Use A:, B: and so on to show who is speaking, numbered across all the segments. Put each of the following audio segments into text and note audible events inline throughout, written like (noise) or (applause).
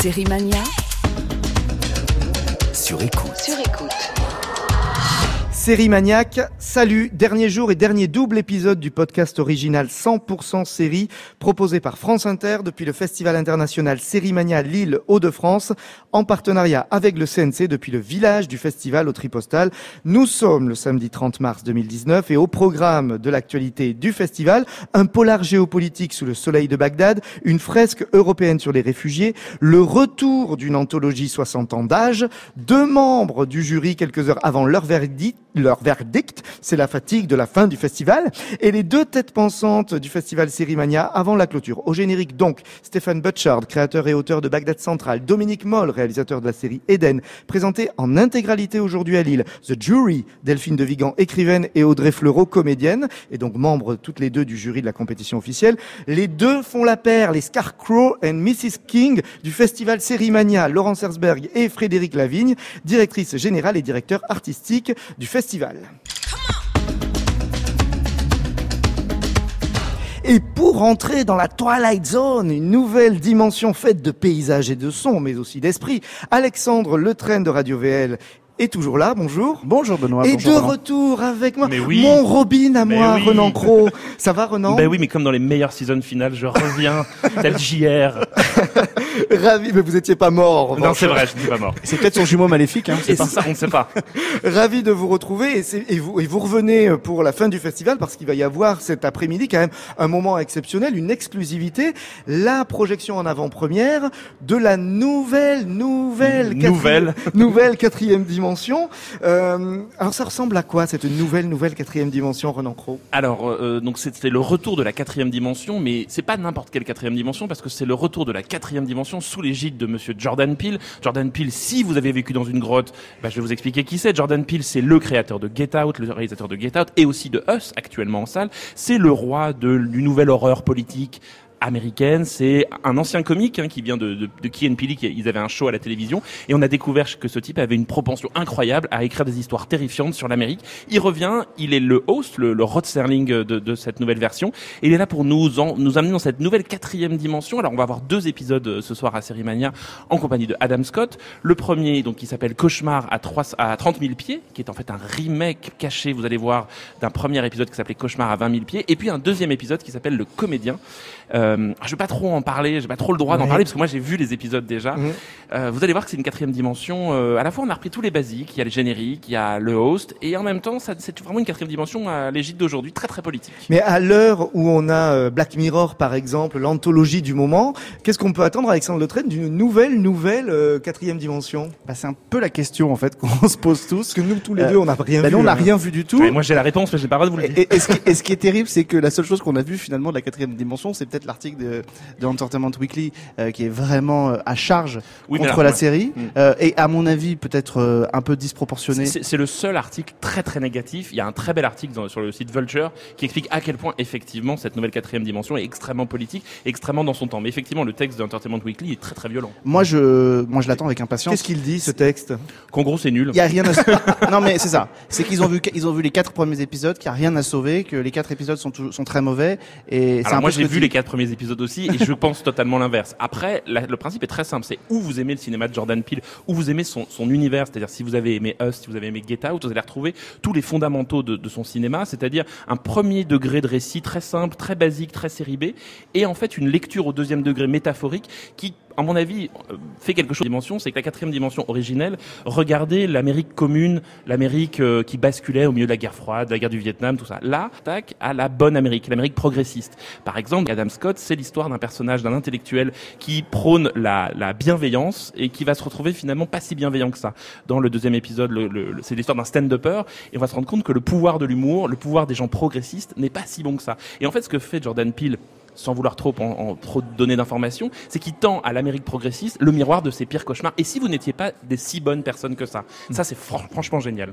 A: Série Mania
B: Sur écoute.
A: sur écoute.
C: Série Maniaque, salut, dernier jour et dernier double épisode du podcast original 100% série proposé par France Inter depuis le Festival international Série Mania Lille Hauts-de-France en partenariat avec le CNC depuis le village du festival au Tripostal. Nous sommes le samedi 30 mars 2019 et au programme de l'actualité du festival, un polar géopolitique sous le soleil de Bagdad, une fresque européenne sur les réfugiés, le retour d'une anthologie 60 ans d'âge, deux membres du jury quelques heures avant leur verdict, leur verdict, c'est la fatigue de la fin du festival, et les deux têtes pensantes du festival Sérimania avant la clôture. Au générique donc, Stéphane Butchard, créateur et auteur de Bagdad Central, Dominique Moll, réalisateur de la série Eden, présenté en intégralité aujourd'hui à Lille, The Jury, Delphine de Vigan, écrivaine, et Audrey Fleureau, comédienne, et donc membre toutes les deux du jury de la compétition officielle. Les deux font la paire, les Scarecrow and Mrs. King du festival Sérimania, Laurence Herzberg et Frédéric Lavigne, directrice générale et directeur artistique du festival. Et pour entrer dans la Twilight Zone, une nouvelle dimension faite de paysages et de sons, mais aussi d'esprit, Alexandre Letrain de Radio VL est toujours là, bonjour.
D: Bonjour Benoît.
C: Et
D: bonjour
C: de retour avec moi,
E: Mais oui.
C: mon Robin à
E: Mais
C: moi,
E: oui.
C: Renan Cro. (laughs) Ça va Renan
E: Ben oui, mais comme dans les meilleures seasons finales, je reviens, (laughs) tel JR. (laughs)
C: Ravi, mais vous étiez pas mort. en
E: Non, c'est vrai, je dis pas mort.
D: C'est peut-être son jumeau maléfique. Hein, c'est pas
E: ça, on ne sait pas.
C: Ravi de vous retrouver et, c'est- et vous, et vous revenez pour la fin du festival parce qu'il va y avoir cet après-midi quand même un moment exceptionnel, une exclusivité, la projection en avant-première de la nouvelle, nouvelle,
E: Nouvelle.
C: quatrième- nouvelle quatrième dimension. Euh, alors ça ressemble à quoi cette nouvelle, nouvelle quatrième dimension, Renan Cro?
E: Alors, euh, donc c'était le retour de la quatrième dimension, mais c'est pas n'importe quelle quatrième dimension parce que c'est le retour de la quatrième dimension sous l'égide de Monsieur Jordan Peele. Jordan Peele, si vous avez vécu dans une grotte, bah, je vais vous expliquer qui c'est. Jordan Peele, c'est le créateur de Get Out, le réalisateur de Get Out, et aussi de Us actuellement en salle. C'est le roi de du nouvel horreur politique américaine, c'est un ancien comique hein, qui vient de, de, de Key and Peele, qui- ils avaient un show à la télévision, et on a découvert que ce type avait une propension incroyable à écrire des histoires terrifiantes sur l'Amérique. Il revient, il est le host, le, le Rod Serling de, de cette nouvelle version, et il est là pour nous, en- nous amener dans cette nouvelle quatrième dimension. Alors on va avoir deux épisodes euh, ce soir à Série Mania en compagnie de Adam Scott. Le premier, donc, qui s'appelle Cauchemar à, 3, à 30 000 pieds, qui est en fait un remake caché, vous allez voir, d'un premier épisode qui s'appelait Cauchemar à 20 000 pieds, et puis un deuxième épisode qui s'appelle Le Comédien. Euh, je vais pas trop en parler, j'ai pas trop le droit d'en
C: Ouais.
E: parler parce que moi j'ai vu les épisodes déjà.
C: Mhm.
E: Euh, vous allez voir que c'est une quatrième dimension. euh, à la fois on a repris tous les basiques, il y a les génériques, il y a le host, et en même temps c'est vraiment une quatrième dimension à l'égide d'aujourd'hui, très très politique.
C: Mais à l'heure où on a euh, Black Mirror, par exemple, l'anthologie du moment, qu'est-ce qu'on peut attendre, Alexandre Letraine, d'une nouvelle, nouvelle euh, quatrième dimension?
D: Bah, c'est un peu la question en fait (laughs) qu'on se pose tous.
C: Parce que nous, tous les
D: Euh,
C: deux, on n'a rien
D: Bah,
C: vu.
D: nous, on n'a
C: hein.
D: rien vu du tout.
E: Ouais, moi j'ai la réponse, mais j'ai pas le droit de vous le dire.
D: Et, et ce qui, et ce qui est terrible, c'est que la seule chose qu'on a vu finalement de la quatrième dimension, c'est peut-être l'article de, de Entertainment Weekly euh, qui est vraiment euh, à charge
E: Oui,
D: contre
E: alors,
D: la
E: ouais.
D: série
E: Mm.
D: euh, et à mon avis peut-être euh, un peu disproportionné.
E: C'est le seul article très très négatif. Il y a un très bel article dans- sur le site Vulture qui explique à quel point effectivement cette nouvelle quatrième dimension est extrêmement politique, extrêmement dans son temps. Mais effectivement le texte d'Entertainment Weekly est très très violent.
D: Moi, je, moi, je l'attends avec impatience.
C: Qu'est-ce qu'il dit, ce texte?
E: Qu'en gros c'est nul.
D: Il y a rien à (laughs) non mais c'est ça. C'est qu'ils ont vu ils ont vu les quatre premiers épisodes, qu'il y a rien à sauver, que les quatre épisodes sont sont très mauvais et c'est
E: Alors
D: un
E: moi j'ai vu les quatre premiers épisodes aussi et je pense totalement l'inverse. Après, le principe est très simple, c'est où vous aimez le cinéma de Jordan Peele, où vous aimez son, son univers, c'est-à-dire si vous avez aimé Us, si vous avez aimé Get Out, vous allez retrouver tous les fondamentaux de, de son cinéma, c'est-à-dire un premier degré de récit très simple, très basique, très série B, et en fait une lecture au deuxième degré métaphorique qui à mon avis, euh, fait quelque chose de dimension, c'est que la quatrième dimension originelle regardait l'Amérique commune, l'Amérique euh, qui basculait au milieu de la guerre froide, de la guerre du Vietnam, tout ça. Là, tac, à la bonne Amérique, l'Amérique progressiste. Par exemple, Adam Scott, c'est l'histoire d'un personnage, d'un intellectuel qui prône la, la bienveillance et qui va se retrouver finalement pas si bienveillant que ça. Dans le deuxième épisode, le- le- c'est l'histoire d'un stand-upper et on va se rendre compte que le pouvoir de l'humour, le pouvoir des gens progressistes n'est pas si bon que ça. Et en fait, ce que fait Jordan Peele sans vouloir trop en, en trop donner d'informations, c'est qu'il tend à l'Amérique progressiste le miroir de ses pires cauchemars. Et si vous n'étiez pas des si bonnes personnes que ça, ça c'est fran- franchement génial.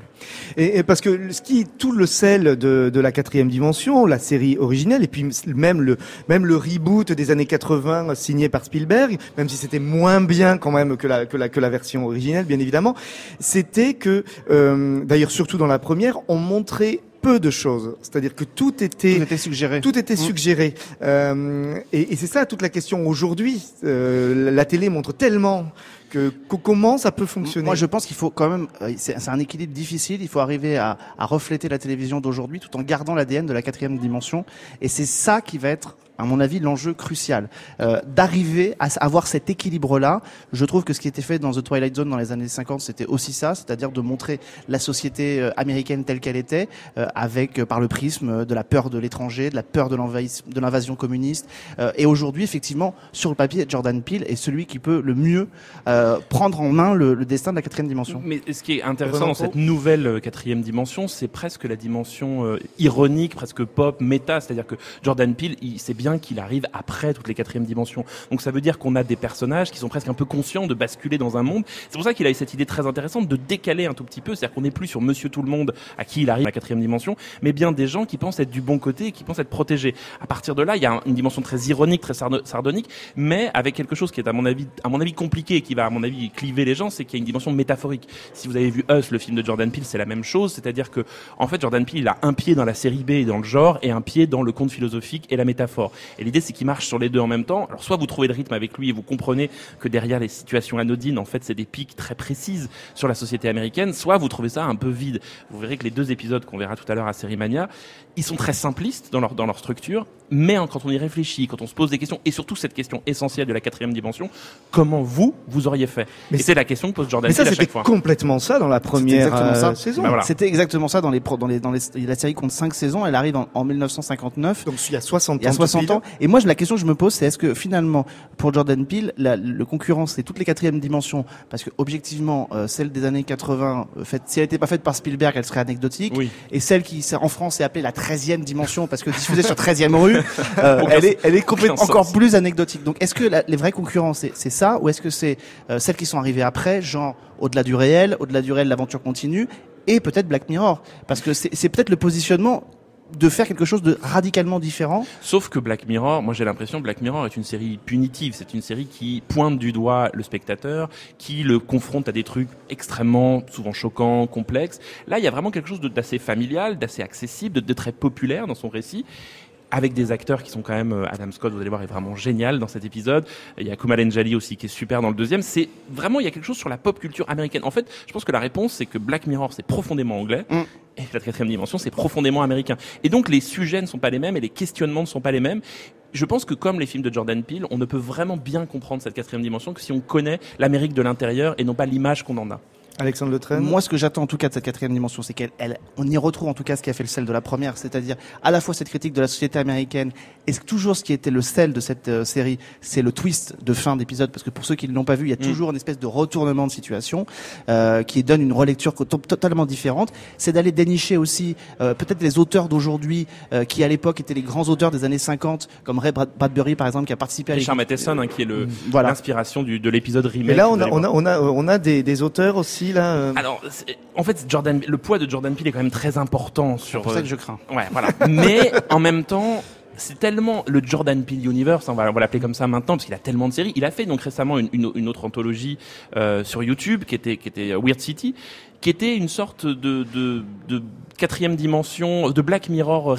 C: Et, et parce que ce qui tout le sel de, de la quatrième dimension, la série originelle, et puis même le même le reboot des années 80 signé par Spielberg, même si c'était moins bien quand même que la que la que la version originelle, bien évidemment, c'était que euh, d'ailleurs surtout dans la première, on montrait peu de choses. C'est-à-dire que tout était,
D: Tout était suggéré.
C: tout était
D: Mm.
C: suggéré. Euh, et et c'est ça toute la question aujourd'hui. Euh, la télé montre tellement que, que comment ça peut fonctionner?
D: Moi, je pense qu'il faut quand même. euh, C'est c'est un équilibre difficile. Il faut arriver à, à refléter la télévision d'aujourd'hui tout en gardant l'ADN de la quatrième dimension. Et c'est ça qui va être, à mon avis, l'enjeu crucial. Euh, D'arriver à avoir cet équilibre-là. Je trouve que ce qui était fait dans The Twilight Zone dans les années 50, c'était aussi ça, c'est-à-dire de montrer la société euh, américaine telle qu'elle était, euh, avec euh, par le prisme de la peur de l'étranger, de la peur de l'invasion communiste. Euh, et aujourd'hui, effectivement, sur le papier, Jordan Peele est celui qui peut le mieux euh, prendre en main le, le destin de la quatrième dimension.
E: Mais ce qui est intéressant dans cette nouvelle quatrième dimension, c'est presque la dimension euh, ironique, presque pop, méta. C'est-à-dire que Jordan Peele, il sait bien qu'il arrive après toutes les quatrièmes dimensions. Donc ça veut dire qu'on a des personnages qui sont presque un peu conscients de basculer dans un monde. C'est pour ça qu'il a eu cette idée très intéressante de décaler un tout petit peu. C'est-à-dire qu'on n'est plus sur Monsieur Tout le Monde à qui il arrive à la quatrième dimension, mais bien des gens qui pensent être du bon côté et qui pensent être protégés. À partir de là, il y a un- une dimension très ironique, très sardo- sardonique, mais avec quelque chose qui est à mon avis, à mon avis compliqué et qui va à mon avis cliver les gens, c'est qu'il y a une dimension métaphorique. Si vous avez vu Us, le film de Jordan Peele, c'est la même chose, c'est-à-dire que en fait Jordan Peele il a un pied dans la série B et dans le genre et un pied dans le conte philosophique et la métaphore. Et l'idée c'est qu'il marche sur les deux en même temps. Alors soit vous trouvez le rythme avec lui et vous comprenez que derrière les situations anodines, en fait c'est des pics très précises sur la société américaine, soit vous trouvez ça un peu vide. Vous verrez que les deux épisodes qu'on verra tout à l'heure à Série Mania, ils sont très simplistes dans leur dans leur structure, mais hein, quand on y réfléchit, quand on se pose des questions et surtout cette question essentielle de la quatrième dimension, comment vous vous auriez fait?
C: Mais
E: Et c'est la question que pose Jordan
C: Mais ça,
E: Peele à
C: c'était
E: chaque fois.
C: complètement ça dans la première euh, saison.
E: Bah voilà.
D: C'était exactement ça dans les, pro- dans les, dans les, la série compte 5 saisons, elle arrive en, en 1959.
C: Donc il y a 60
D: Il y a
C: ans.
D: 60
C: pile.
D: Et moi, la question que je me pose, c'est est-ce que finalement, pour Jordan Peele, la, le concurrent, c'est toutes les quatrièmes dimensions, parce que objectivement, euh, celle des années 80, euh, faite, si elle n'était pas faite par Spielberg, elle serait anecdotique.
E: Oui.
D: Et celle qui, en France, est appelée la 13e dimension, parce que diffusée sur 13e rue, (laughs) euh, elle est, elle est complètement encore
E: sens.
D: plus anecdotique. Donc, est-ce que la- les vrais concurrents, c'est, ça, ou est-ce que c'est euh, celles qui sont arrivées après, genre au-delà du réel, au-delà du réel, l'aventure continue, et peut-être Black Mirror, parce que c'est peut-être le positionnement de faire quelque chose de radicalement différent.
E: Sauf que Black Mirror, moi j'ai l'impression Black Mirror est une série punitive. C'est une série qui pointe du doigt le spectateur, qui le confronte à des trucs extrêmement, souvent choquants, complexes. Là, il y a vraiment quelque chose d'assez familial, d'assez accessible, de, de très populaire dans son récit avec des acteurs qui sont quand même euh, Adam Scott vous allez voir est vraiment génial dans cet épisode. Il y a Kumail Nanjiani aussi qui est super dans le deuxième. C'est vraiment il y a quelque chose sur la pop culture américaine. En fait je pense que la réponse c'est que Black Mirror c'est profondément anglais.
D: Mm.
E: et la quatrième dimension c'est profondément américain. Et donc les sujets ne sont pas les mêmes et les questionnements ne sont pas les mêmes. Je pense que comme les films de Jordan Peele on ne peut vraiment bien comprendre cette quatrième dimension que si on connaît l'Amérique de l'intérieur et non pas l'image qu'on en a
C: Alexandre Le Train.
D: Moi, ce que j'attends en tout cas de cette quatrième dimension, c'est qu'elle, elle, on y retrouve en tout cas ce qui a fait le sel de la première, c'est-à-dire à la fois cette critique de la société américaine et toujours ce qui était le sel de cette euh, série, c'est le twist de fin d'épisode, parce que pour ceux qui ne l'ont pas vu, il y a
E: Mm.
D: toujours une espèce de retournement de situation euh, qui donne une relecture totalement différente. C'est d'aller dénicher aussi euh, peut-être les auteurs d'aujourd'hui euh, qui à l'époque étaient les grands auteurs des années 50, comme Ray Brad- Bradbury par exemple, qui a participé à
E: Richard Matheson hein, qui est le
D: Voilà.
E: l'inspiration du- de l'épisode remake
C: Mais là, on a, on a, on a, on a des, des auteurs aussi là. euh,
E: Alors, en fait, Jordan, le poids de Jordan Peele est quand même très important sur.
D: C'est pour ça
E: euh,
D: que je crains.
E: Ouais, voilà. (laughs) Mais en même temps, c'est tellement le Jordan Peele Universe, on va, l'appeler comme ça maintenant, parce qu'il a tellement de séries. Il a fait donc récemment une, une, une autre anthologie euh, sur YouTube qui était, qui était Weird City, qui était une sorte de, de, de quatrième dimension de Black Mirror euh,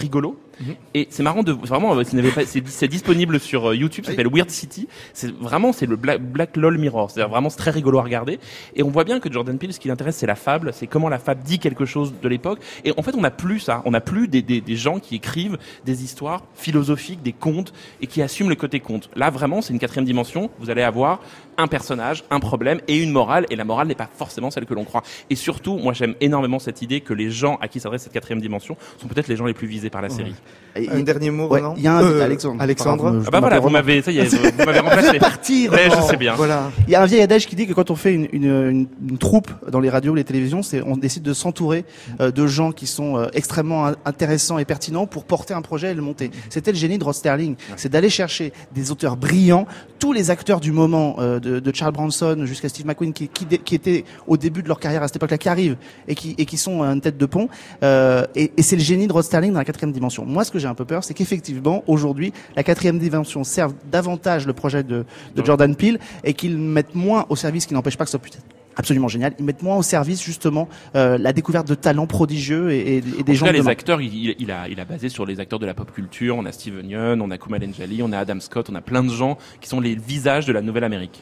E: Et c'est marrant de vraiment, pas- c'est disponible sur euh, YouTube, ça s'appelle Weird City. C'est vraiment c'est le Black, Black LOL Mirror, c'est vraiment c'est très rigolo à regarder. Et on voit bien que Jordan Peele, ce qui l'intéresse, c'est la fable, c'est comment la fable dit quelque chose de l'époque. Et en fait, on n'a plus ça, on n'a plus des, des, des gens qui écrivent des histoires philosophiques, des contes et qui assument le côté conte. Là, vraiment, c'est une quatrième dimension. Vous allez avoir un personnage, un problème et une morale. Et la morale n'est pas forcément celle que l'on croit. Et surtout, moi, j'aime énormément cette idée que les gens à qui s'adresse cette quatrième dimension sont peut-être les gens les plus visés par la série.
D: Et-
C: Un dernier mot,
D: Ouais,
C: Renan
D: il y a un
C: Euh,
D: Alexandre.
C: Alexandre.
E: Ah bah voilà, vous m'avez, ça y est, vous m'avez remplacé.
C: Partir.
E: Ouais, je sais bien.
C: Voilà.
D: Il y a un vieil adage qui dit que quand on fait une, une, une, une troupe dans les radios, les télévisions, c'est on décide de s'entourer euh, de gens qui sont euh, extrêmement in- intéressants et pertinents pour porter un projet et le monter. C'était le génie de Rod Sterling, c'est d'aller chercher des auteurs brillants, tous les acteurs du moment, euh, de, de Charles Bronson jusqu'à Steve McQueen, qui, qui, dé- qui étaient au début de leur carrière à cette époque-là, qui arrivent et qui, et qui sont une tête de pont. Euh, et et c'est le génie de Rod Sterling dans la quatrième dimension. Moi, ce que j'ai un peu peur, c'est qu'effectivement, aujourd'hui, la quatrième dimension serve davantage le projet de. Jordan Peele et qu'il mette moins au service, qui n'empêche pas que ce soit peut-être absolument génial. Ils mettent moins au service justement euh, la découverte de talents prodigieux et, et, et des
E: En
D: gens.
E: cas,
D: de
E: les acteurs, il, il a, il a basé sur les acteurs de la pop culture. On a Steven Yeun, on a Kumail Nanjiani, on a Adam Scott, on a plein de gens qui sont les visages de la Nouvelle-Amérique.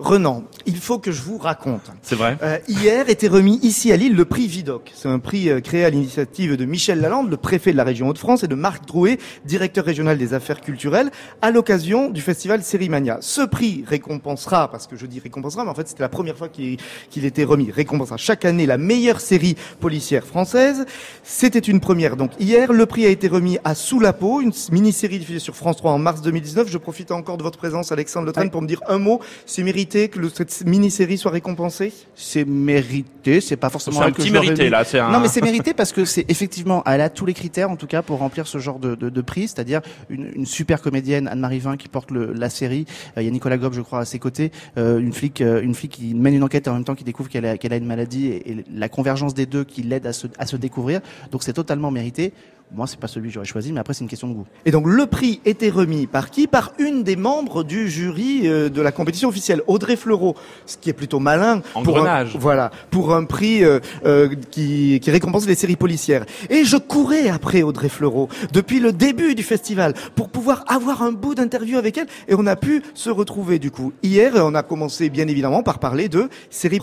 C: Renan, il faut que je vous raconte.
E: C'est vrai
C: Euh, hier était remis ici à Lille le prix Vidocq. C'est un prix euh, créé à l'initiative de Michel Lalande, le préfet de la région Hauts-de-France, et de Marc Drouet, directeur régional des affaires culturelles, à l'occasion du festival Sérimania. Ce prix récompensera, parce que je dis récompensera, mais en fait c'était la première fois qu'il qu'il était remis, récompensera chaque année la meilleure série policière française. C'était une première. Donc hier, le prix a été remis à Sous la peau, une mini-série diffusée sur France 3 en mars 2019. Je profite encore de votre présence, Alexandre Le Train, pour me dire un mot. C'est mérité que le- cette mini-série soit récompensée?
D: C'est mérité, c'est pas forcément
E: C'est un
D: que
E: petit mérité
D: mis.
E: là. C'est un...
D: Non, mais c'est mérité parce que c'est effectivement, elle a tous les critères en tout cas pour remplir ce genre de, de, de prix, c'est-à-dire une, une super comédienne Anne-Marie Vin qui porte le, la série. Euh, Il y a Nicolas Gob, je crois, à ses côtés, euh, une flic, euh, une flic qui mène une enquête et en même temps qui découvre qu'elle a, une maladie et, et la convergence des deux qui l'aide à se, à se découvrir. Donc c'est totalement mérité. Moi, c'est pas celui que j'aurais choisi, mais après c'est une question de goût.
C: Et donc le prix était remis par qui? Par une des membres du jury euh, de la compétition officielle, Audrey Fleurot, ce qui est plutôt malin. Pour un,
E: Engrenage.
C: voilà, pour un prix euh, euh, qui, qui récompense les séries policières. Et je courais après Audrey Fleurot depuis le début du festival pour pouvoir avoir un bout d'interview avec elle. Et on a pu se retrouver du coup hier. et On a commencé bien évidemment par parler de séries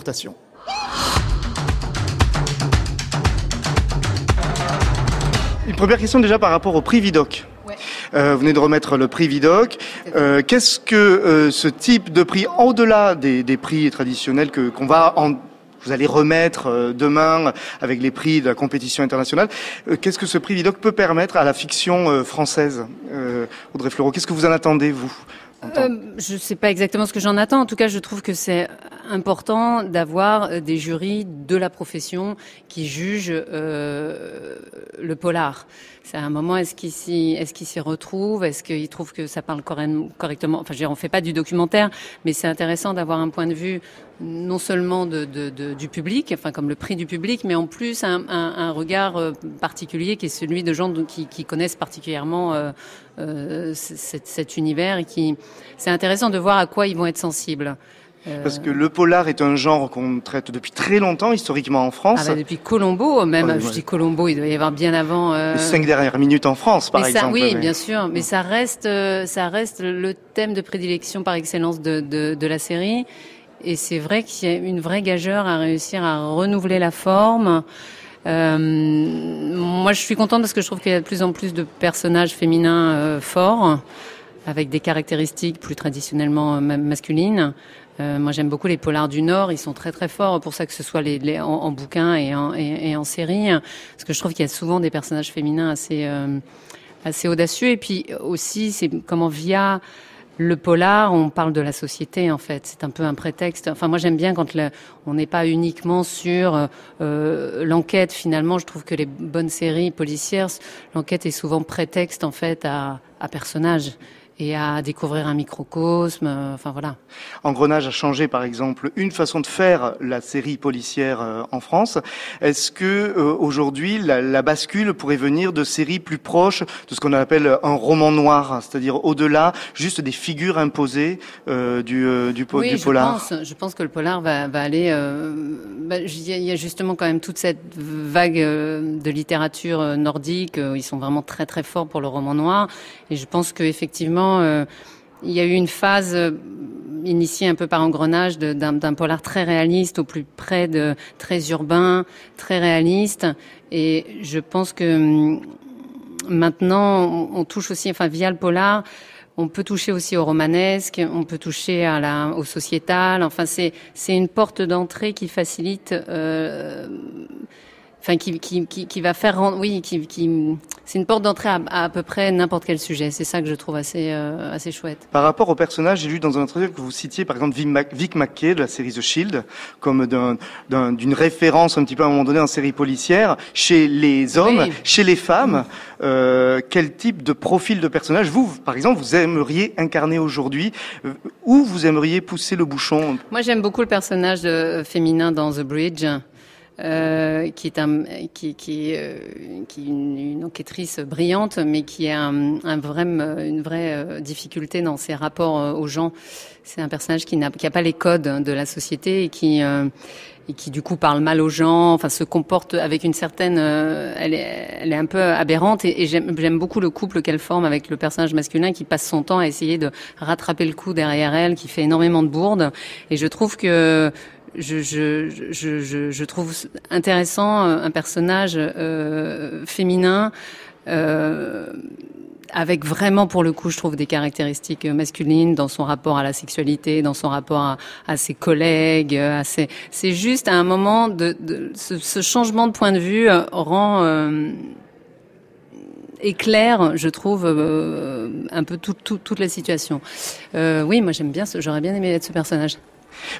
C: Une première question déjà par rapport au prix.
A: Ouais.
C: Euh, vous venez de remettre le prix Vidocq. Euh, Qu'est-ce que euh, ce type de prix, au-delà des, des prix traditionnels que qu'on va en vous allez remettre demain avec les prix de la compétition internationale. Qu'est-ce que ce prix Vidocq peut permettre à la fiction française Audrey Fleurot, qu'est-ce que vous en attendez, vous
A: Euh, je ne sais pas exactement ce que j'en attends. En tout cas, je trouve que c'est important d'avoir euh, des jurys de la profession qui jugent euh, le polar. C'est à un moment, est-ce qu'ils s'y, est-ce retrouvent Est-ce qu'ils trouvent que ça parle correctement? Enfin, je veux dire, on fait pas du documentaire, mais c'est intéressant d'avoir un point de vue non seulement du public, enfin comme le prix du public, mais en plus un, regard euh, particulier qui est celui de gens qui, connaissent particulièrement euh, euh, cet, cet univers et qui c'est intéressant de voir à quoi ils vont être sensibles. Euh,
C: Parce que le polar est un genre qu'on traite depuis très longtemps, historiquement en France.
A: ah bah, depuis Colombo, même,
C: Ouais,
A: je
C: ouais.
A: dis Colombo, il doit y avoir bien avant. euh,
C: Les cinq dernières minutes en France, par
A: mais ça,
C: exemple.
A: oui,
C: mais-
A: bien sûr, mais ça reste, euh, ça reste le thème de prédilection par excellence de, de, de la série. Et c'est vrai qu'il y a une vraie gageure à réussir à renouveler la forme. Euh, moi, je suis contente parce que je trouve qu'il y a de plus en plus de personnages féminins euh, forts, avec des caractéristiques plus traditionnellement euh, ma- masculines. Euh, moi, j'aime beaucoup les polars du Nord. Ils sont très très forts pour ça que ce soit en, en bouquin et en, et, série, parce que je trouve qu'il y a souvent des personnages féminins assez euh, assez audacieux. Et puis aussi, c'est comment via le polar, on parle de la société en fait. C'est un peu un prétexte. Enfin, moi j'aime bien quand on n'est pas uniquement sur l'enquête. Finalement, je trouve que les bonnes séries policières, l'enquête est souvent prétexte en fait à, à personnages et à découvrir un microcosme. euh, Enfin voilà.
C: Engrenage a changé, par exemple, une façon de faire la série policière euh, en France. Est-ce que euh, aujourd'hui la, la bascule pourrait venir de séries plus proches de ce qu'on appelle un roman noir, c'est-à-dire au-delà juste des figures imposées euh, du, du, po-
A: oui,
C: du
A: je
C: polar?
A: pense. Je pense que le polar va, va aller. euh, bah, il y a- justement quand même toute cette vague de littérature nordique. ils sont vraiment très très forts pour le roman noir. Et je pense que effectivement, euh, il y a eu une phase euh, initiée un peu par engrenage d'un polar très réaliste, au plus près de très urbain, très réaliste. Et je pense que hum, maintenant, on, touche aussi, enfin via le polar. On peut toucher aussi au romanesque, on peut toucher au sociétal. Enfin, c'est une porte d'entrée qui facilite, euh, enfin qui, qui, qui, qui va faire, rendre- oui, qui, qui c'est une porte d'entrée à, à à peu près n'importe quel sujet. C'est ça que je trouve assez euh, assez chouette.
C: Par rapport au personnage, j'ai lu dans un entretien que vous citiez par exemple Vic, Mackey de la série The Shield comme d'un- d'un- d'une référence un petit peu à un moment donné en série policière chez les hommes,
A: Oui.
C: chez les femmes. Euh, quel type de profil de personnage vous, par exemple, vous aimeriez incarner aujourd'hui euh, Où vous aimeriez pousser le bouchon?
A: Moi, j'aime beaucoup le personnage euh, féminin dans The Bridge. Euh, qui est un, qui, qui, euh, qui est une, une, enquêtrice brillante, mais qui a un, un vrai, une vraie euh, difficulté dans ses rapports euh, aux gens. C'est un personnage qui n'a, pas les codes de la société et qui et qui du coup parle mal aux gens, enfin se comporte avec une certaine, euh, elle, est, elle est un peu aberrante et, et j'aime beaucoup le couple qu'elle forme avec le personnage masculin qui passe son temps à essayer de rattraper le coup derrière elle, qui fait énormément de bourdes et je trouve que je, je, je, je, trouve intéressant un personnage euh, féminin euh, avec vraiment, pour le coup, je trouve des caractéristiques masculines dans son rapport à la sexualité, dans son rapport à, à ses collègues. À ses... C'est juste à un moment de, de ce, ce, changement de point de vue euh, rend euh, éclaire, je trouve, euh, un peu tout, tout, toute la situation. Euh, oui, moi j'aime bien, j'aurais bien aimé être ce personnage.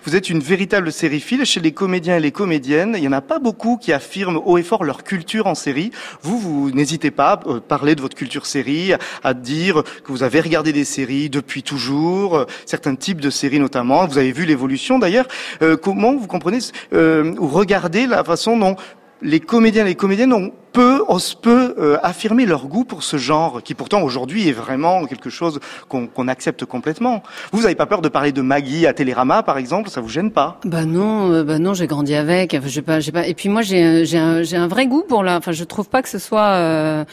C: Vous êtes une véritable sériephile. Chez les comédiens et les comédiennes, il n'y en a pas beaucoup qui affirment haut et fort leur culture en série. Vous, vous n'hésitez pas à euh, parler de votre culture série, à dire que vous avez regardé des séries depuis toujours, euh, certains types de séries notamment. Vous avez vu l'évolution d'ailleurs. Euh, comment vous comprenez euh, ou regardez la façon dont les comédiens et les comédiennes ont peu, osent peu euh, affirmer leur goût pour ce genre, qui pourtant aujourd'hui est vraiment quelque chose qu'on qu accepte complètement. Vous n'avez pas peur de parler de Maggie à Télérama, par exemple? Ça vous gêne pas?
A: Bah non, euh, bah non, j'ai grandi avec. Enfin, pas, j'ai pas. Et puis moi, j'ai, un, un vrai goût pour la. Enfin, je trouve pas que ce soit. Euh...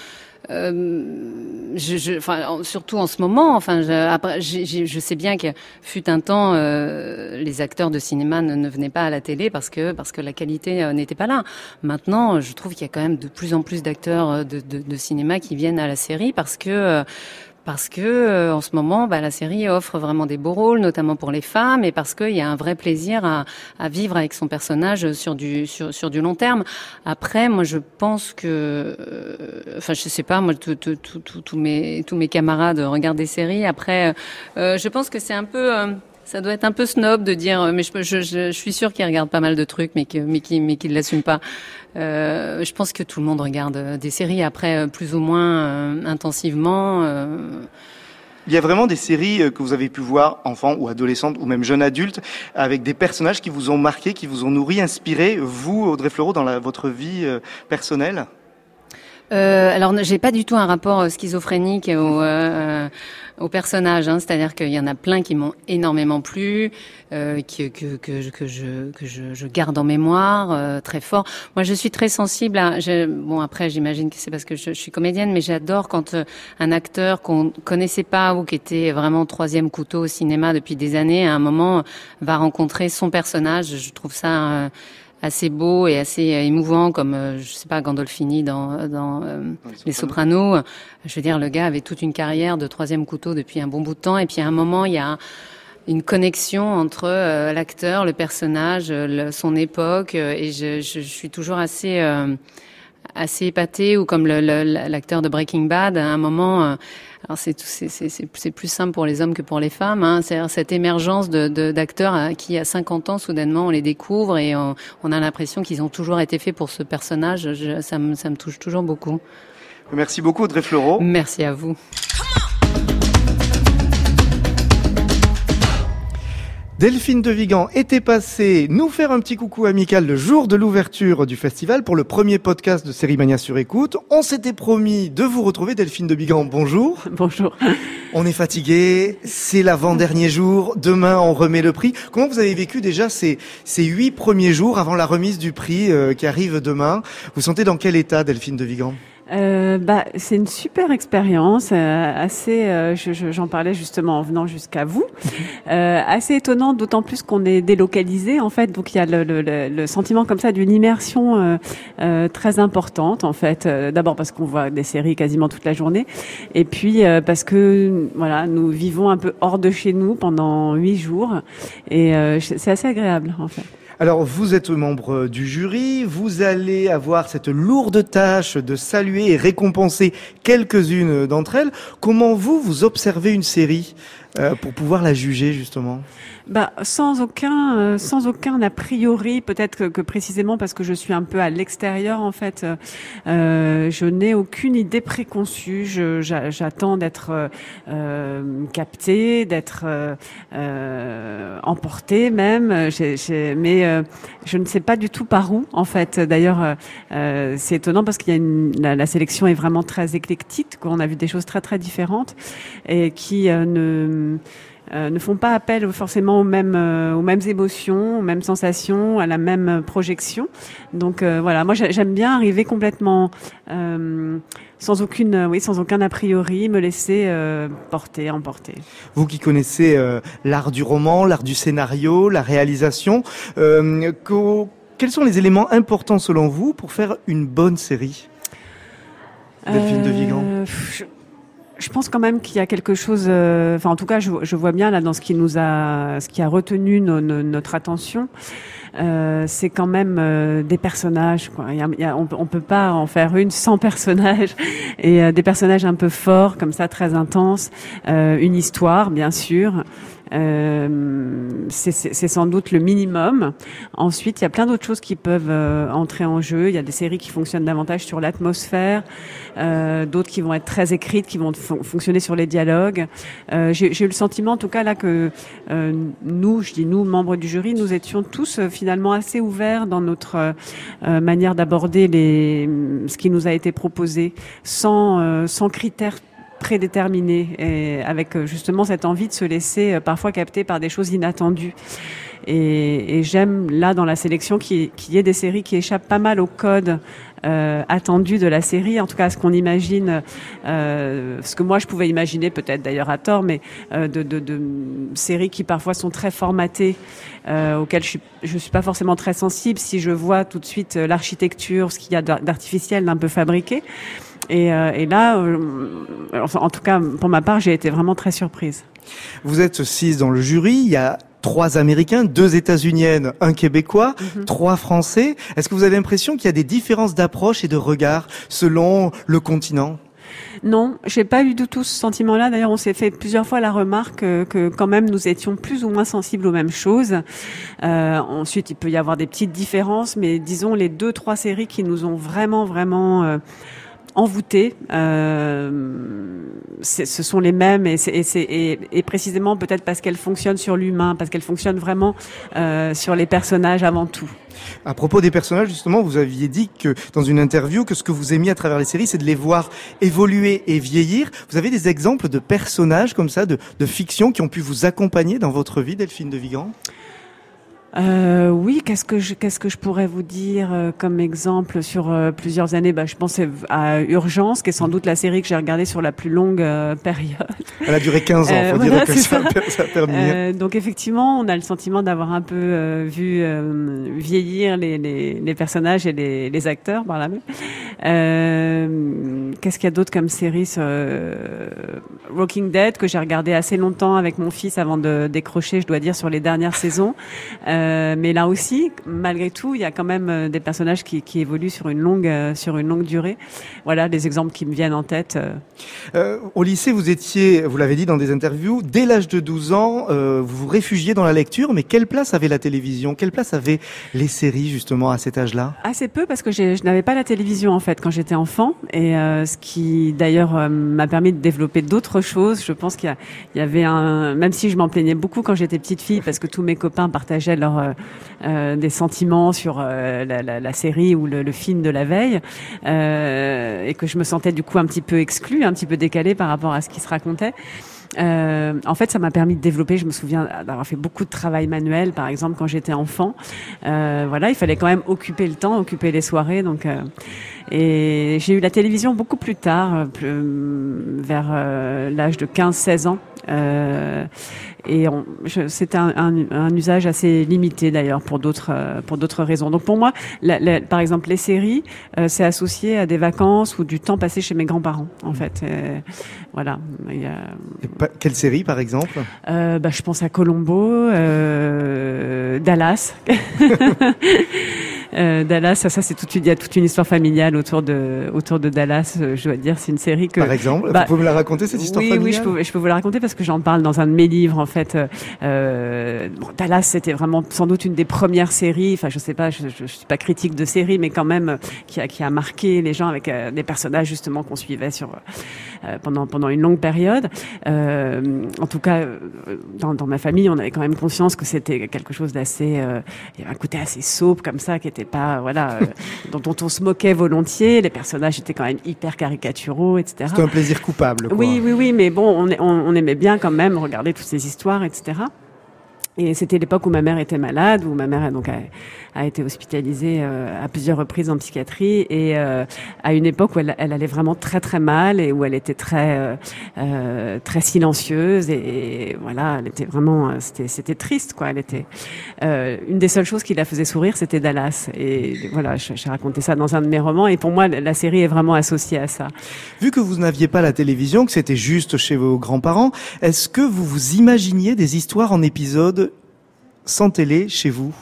A: Euh, je, je, enfin, surtout en ce moment. Enfin, je, après, je, sais bien que fut un temps, euh, les acteurs de cinéma ne, venaient pas à la télé parce que parce que la qualité euh, n'était pas là. Maintenant, je trouve qu'il y a quand même de plus en plus d'acteurs de, de, de, cinéma qui viennent à la série parce que parce que euh, en ce moment, bah, la série offre vraiment des beaux rôles, notamment pour les femmes, et parce qu'il y a un vrai plaisir à, à, vivre avec son personnage sur du sur, sur du long terme. Après, moi, je pense que, euh, enfin, je sais pas, moi, tous mes tous mes camarades regardent des séries. Après, euh, je pense que c'est un peu euh, ça doit être un peu snob de dire, mais je, je, je, je suis sûre qu'ils regardent pas mal de trucs, mais qui mais qui mais qui l'assument pas. Euh, je pense que tout le monde regarde des séries après plus ou moins euh, intensivement. Euh...
C: Il y a vraiment des séries que vous avez pu voir, enfant ou adolescente ou même jeune adulte, avec des personnages qui vous ont marqué, qui vous ont nourri, inspiré, vous, Audrey Fleurot, dans la, votre vie euh, personnelle?
A: Euh, alors, j'ai pas du tout un rapport schizophrénique au, euh, au personnage, hein, c'est-à-dire qu'il y en a plein qui m'ont énormément plu, euh, que, que, que, que, je, que je, je garde en mémoire euh, très fort. Moi, je suis très sensible à. Je, bon, après, j'imagine que c'est parce que je, suis comédienne, mais j'adore quand euh, un acteur qu'on connaissait pas ou qui était vraiment troisième couteau au cinéma depuis des années, à un moment, va rencontrer son personnage. Je trouve ça assez beau et assez émouvant, comme euh, je sais pas Gandolfini dans, dans euh, Les Sopranos. Je veux dire, le gars avait toute une carrière de troisième couteau depuis un bon bout de temps, et puis à un moment, il y a une connexion entre euh, l'acteur, le personnage, le, son époque, et je, je, je, suis toujours assez assez épaté ou comme l'acteur de Breaking Bad à un moment euh, alors c'est c'est plus simple pour les hommes que pour les femmes hein, c'est cette émergence de d'acteurs de, qui à 50 ans soudainement on les découvre et on, on a l'impression qu'ils ont toujours été faits pour ce personnage. Je, ça me ça me touche toujours beaucoup.
C: Merci beaucoup Audrey Fleurot.
A: Merci à vous
C: Delphine de Vigan était passée nous faire un petit coucou amical le jour de l'ouverture du festival pour le premier podcast de Série Mania sur écoute. On s'était promis de vous retrouver, Delphine de Vigan. Bonjour. (laughs)
B: Bonjour.
C: On est fatigué, c'est l'avant-dernier jour. Demain, on remet le prix. Comment vous avez vécu déjà ces, ces huit premiers jours avant la remise du prix euh, qui arrive demain? Vous sentez dans quel état, Delphine de Vigan?
B: Euh, bah, c'est une super expérience, euh, assez. Euh, j'en je, parlais justement en venant jusqu'à vous, (laughs) euh, assez étonnante, d'autant plus qu'on est délocalisé en fait. Donc il y a le, le, le sentiment comme ça d'une immersion euh, très importante en fait. D'abord parce qu'on voit des séries quasiment toute la journée, et puis parce que voilà, nous vivons un peu hors de chez nous pendant huit jours, et c'est assez agréable en fait.
C: Alors, vous êtes membre du jury, vous allez avoir cette lourde tâche de saluer et récompenser quelques-unes d'entre elles. Comment vous, vous observez une série euh, pour pouvoir la juger justement?
B: Bah, sans aucun, euh, sans aucun a priori. Peut-être que, que, précisément parce que je suis un peu à l'extérieur, en fait, euh, je n'ai aucune idée préconçue. J'attends d'être euh, captée, d'être euh, emportée même. J mais je ne sais pas du tout par où, en fait. D'ailleurs, c'est étonnant parce qu'il y a une, la, la, sélection est vraiment très éclectique. On a vu des choses très très différentes et qui ne euh, ne font pas appel forcément aux mêmes, euh, aux mêmes émotions, aux mêmes sensations, à la même projection. Donc euh, voilà, moi j'aime bien arriver complètement sans aucune, oui, sans aucun a priori, me laisser porter, emporter.
C: Vous qui connaissez l'art du roman, l'art du scénario, la réalisation, quels sont les éléments importants selon vous pour faire une bonne série? Delphine de Vigan
B: je pense quand même qu'il y a quelque chose. Euh, enfin, en tout cas, je, je, vois bien là dans ce qui nous a, ce qui a retenu notre attention. Euh, c'est quand même euh, des personnages. Quoi. Il y a, il y a, on, on, peut pas en faire une sans personnages (laughs) et euh, des personnages un peu forts comme ça, très intenses. une histoire, bien sûr. Euh, c'est sans doute le minimum. Ensuite, il y a plein d'autres choses qui peuvent euh, entrer en jeu. Il y a des séries qui fonctionnent davantage sur l'atmosphère, euh, d'autres qui vont être très écrites, qui vont fonctionner sur les dialogues. Euh, J'ai eu le sentiment, en tout cas là, que euh, nous, je dis nous, membres du jury, nous étions tous finalement assez ouverts dans notre manière d'aborder ce qui nous a été proposé, sans sans critères prédéterminé et avec euh, justement cette envie de se laisser euh, parfois capter par des choses inattendues. Et, j'aime là dans la sélection qu'il y ait des séries qui échappent pas mal au code euh, attendu de la série, en tout cas ce qu'on imagine, ce que moi je pouvais imaginer peut-être d'ailleurs à tort, mais de, séries qui parfois sont très formatées, auxquelles je suis, je suis pas forcément très sensible si je vois tout de suite l'architecture, ce qu'il y a d'artificiel, d'un peu fabriqué. Et, euh, et là, euh, en tout cas, pour ma part, j'ai été vraiment très surprise.
C: Vous êtes six dans le jury. Il y a trois Américains, deux États-Uniennes, un Québécois, mhm. trois Français. Est-ce que vous avez l'impression qu'il y a des différences d'approche et de regard selon le continent?
B: Non, j'ai pas eu du tout ce sentiment-là. D'ailleurs, on s'est fait plusieurs fois la remarque que, que, quand même nous étions plus ou moins sensibles aux mêmes choses. Euh, ensuite, il peut y avoir des petites différences, mais disons les deux trois séries qui nous ont vraiment vraiment euh, envoûtées. Euh, ce sont les mêmes et, et, et précisément peut-être parce qu'elles fonctionnent sur l'humain, parce qu'elles fonctionnent vraiment euh, sur les personnages avant tout.
C: À propos des personnages, justement, vous aviez dit que dans une interview que ce que vous aimiez à travers les séries, c'est de les voir évoluer et vieillir. Vous avez des exemples de personnages comme ça, de, de fiction, qui ont pu vous accompagner dans votre vie, Delphine de Vigan?
B: Euh, oui, qu'est-ce que je qu'est-ce que je pourrais vous dire euh, comme exemple sur euh, plusieurs années? Bah, je pense à Urgence, qui est sans doute la série que j'ai regardée sur la plus longue euh, période.
C: Elle a duré 15 ans, faut (laughs) dire que ça, ça. a terminé.
B: donc effectivement, on a le sentiment d'avoir un peu vu vieillir les, les, les, personnages et les, les acteurs par là même. Qu'est-ce qu'il y a d'autre comme série sur Walking Dead que j'ai regardé assez longtemps avec mon fils avant de décrocher, je dois dire, sur les dernières saisons. Euh, mais là aussi, malgré tout, il y a quand même euh, des personnages qui, qui évoluent sur une longue euh, sur une longue durée. Voilà les exemples qui me viennent en tête.
C: Euh, au lycée, vous étiez, vous l'avez dit dans des interviews, dès l'âge de 12 ans, euh, vous vous réfugiez dans la lecture. Mais quelle place avait la télévision? Quelle place avaient les séries justement à cet âge-là?
B: Assez peu parce que je n'avais pas la télévision en fait quand j'étais enfant, et ce qui d'ailleurs m'a permis de développer d'autres choses. Je pense qu'il y, avait un, même si je m'en plaignais beaucoup quand j'étais petite fille parce que tous mes copains partageaient leur euh, euh, des sentiments sur euh, la, série ou le, film de la veille, et que je me sentais du coup un petit peu exclue, un petit peu décalée par rapport à ce qui se racontait. Euh, en fait, ça m'a permis de développer. Je me souviens d'avoir fait beaucoup de travail manuel, par exemple, quand j'étais enfant. Euh, voilà, il fallait quand même occuper le temps, occuper les soirées. Donc, euh, et j'ai eu la télévision beaucoup plus tard, plus, vers l'âge de 15-16 ans. Euh, et c'est un, un, un, usage assez limité d'ailleurs pour d'autres euh, pour d'autres raisons. Donc pour moi, la, la, par exemple, les séries, euh, c'est associé à des vacances ou du temps passé chez mes grands-parents, en mmh. fait. Et, voilà. Il y a...
C: Quelle série, par exemple?
B: Euh, bah, Je pense à Colombo, Dallas. (laughs) (laughs) Euh, Dallas, ça, ça c'est toute une, il y a toute une histoire familiale autour de autour de Dallas. euh, Je dois dire, c'est une série que
C: Par exemple,
B: Bah,
C: vous pouvez me la raconter cette histoire
B: oui,
C: familiale
B: oui, je peux, je peux vous la raconter parce que j'en parle dans un de mes livres en fait. Euh, euh, bon, Dallas, c'était vraiment sans doute une des premières séries. Enfin, je sais pas, je, je, je suis pas critique de série, mais quand même qui a qui a marqué les gens avec euh, des personnages justement qu'on suivait sur euh, pendant pendant une longue période. Euh, en tout cas, dans, dans ma famille, on avait quand même conscience que c'était quelque chose d'assez, euh, il y avait un côté assez soap comme ça, qui était pas voilà, euh, dont, dont on se moquait volontiers. Les personnages étaient quand même hyper caricaturaux, etc.
C: C'est un plaisir coupable. Quoi.
B: Oui, oui, oui, mais bon, on, est- on, on aimait bien quand même regarder toutes ces histoires, etc. Et c'était l'époque où ma mère était malade, où ma mère a donc a, été hospitalisée euh, à plusieurs reprises en psychiatrie, et euh, à une époque où elle, allait vraiment très très mal et où elle était très euh, très silencieuse et, voilà, elle était vraiment, c'était c'était triste quoi. Elle était une des seules choses qui la faisait sourire, c'était Dallas. Et voilà, j'ai raconté ça dans un de mes romans, et pour moi, la série est vraiment associée à ça.
C: Vu que vous n'aviez pas la télévision, que c'était juste chez vos grands-parents, est-ce que vous vous imaginiez des histoires en épisode sans télé chez vous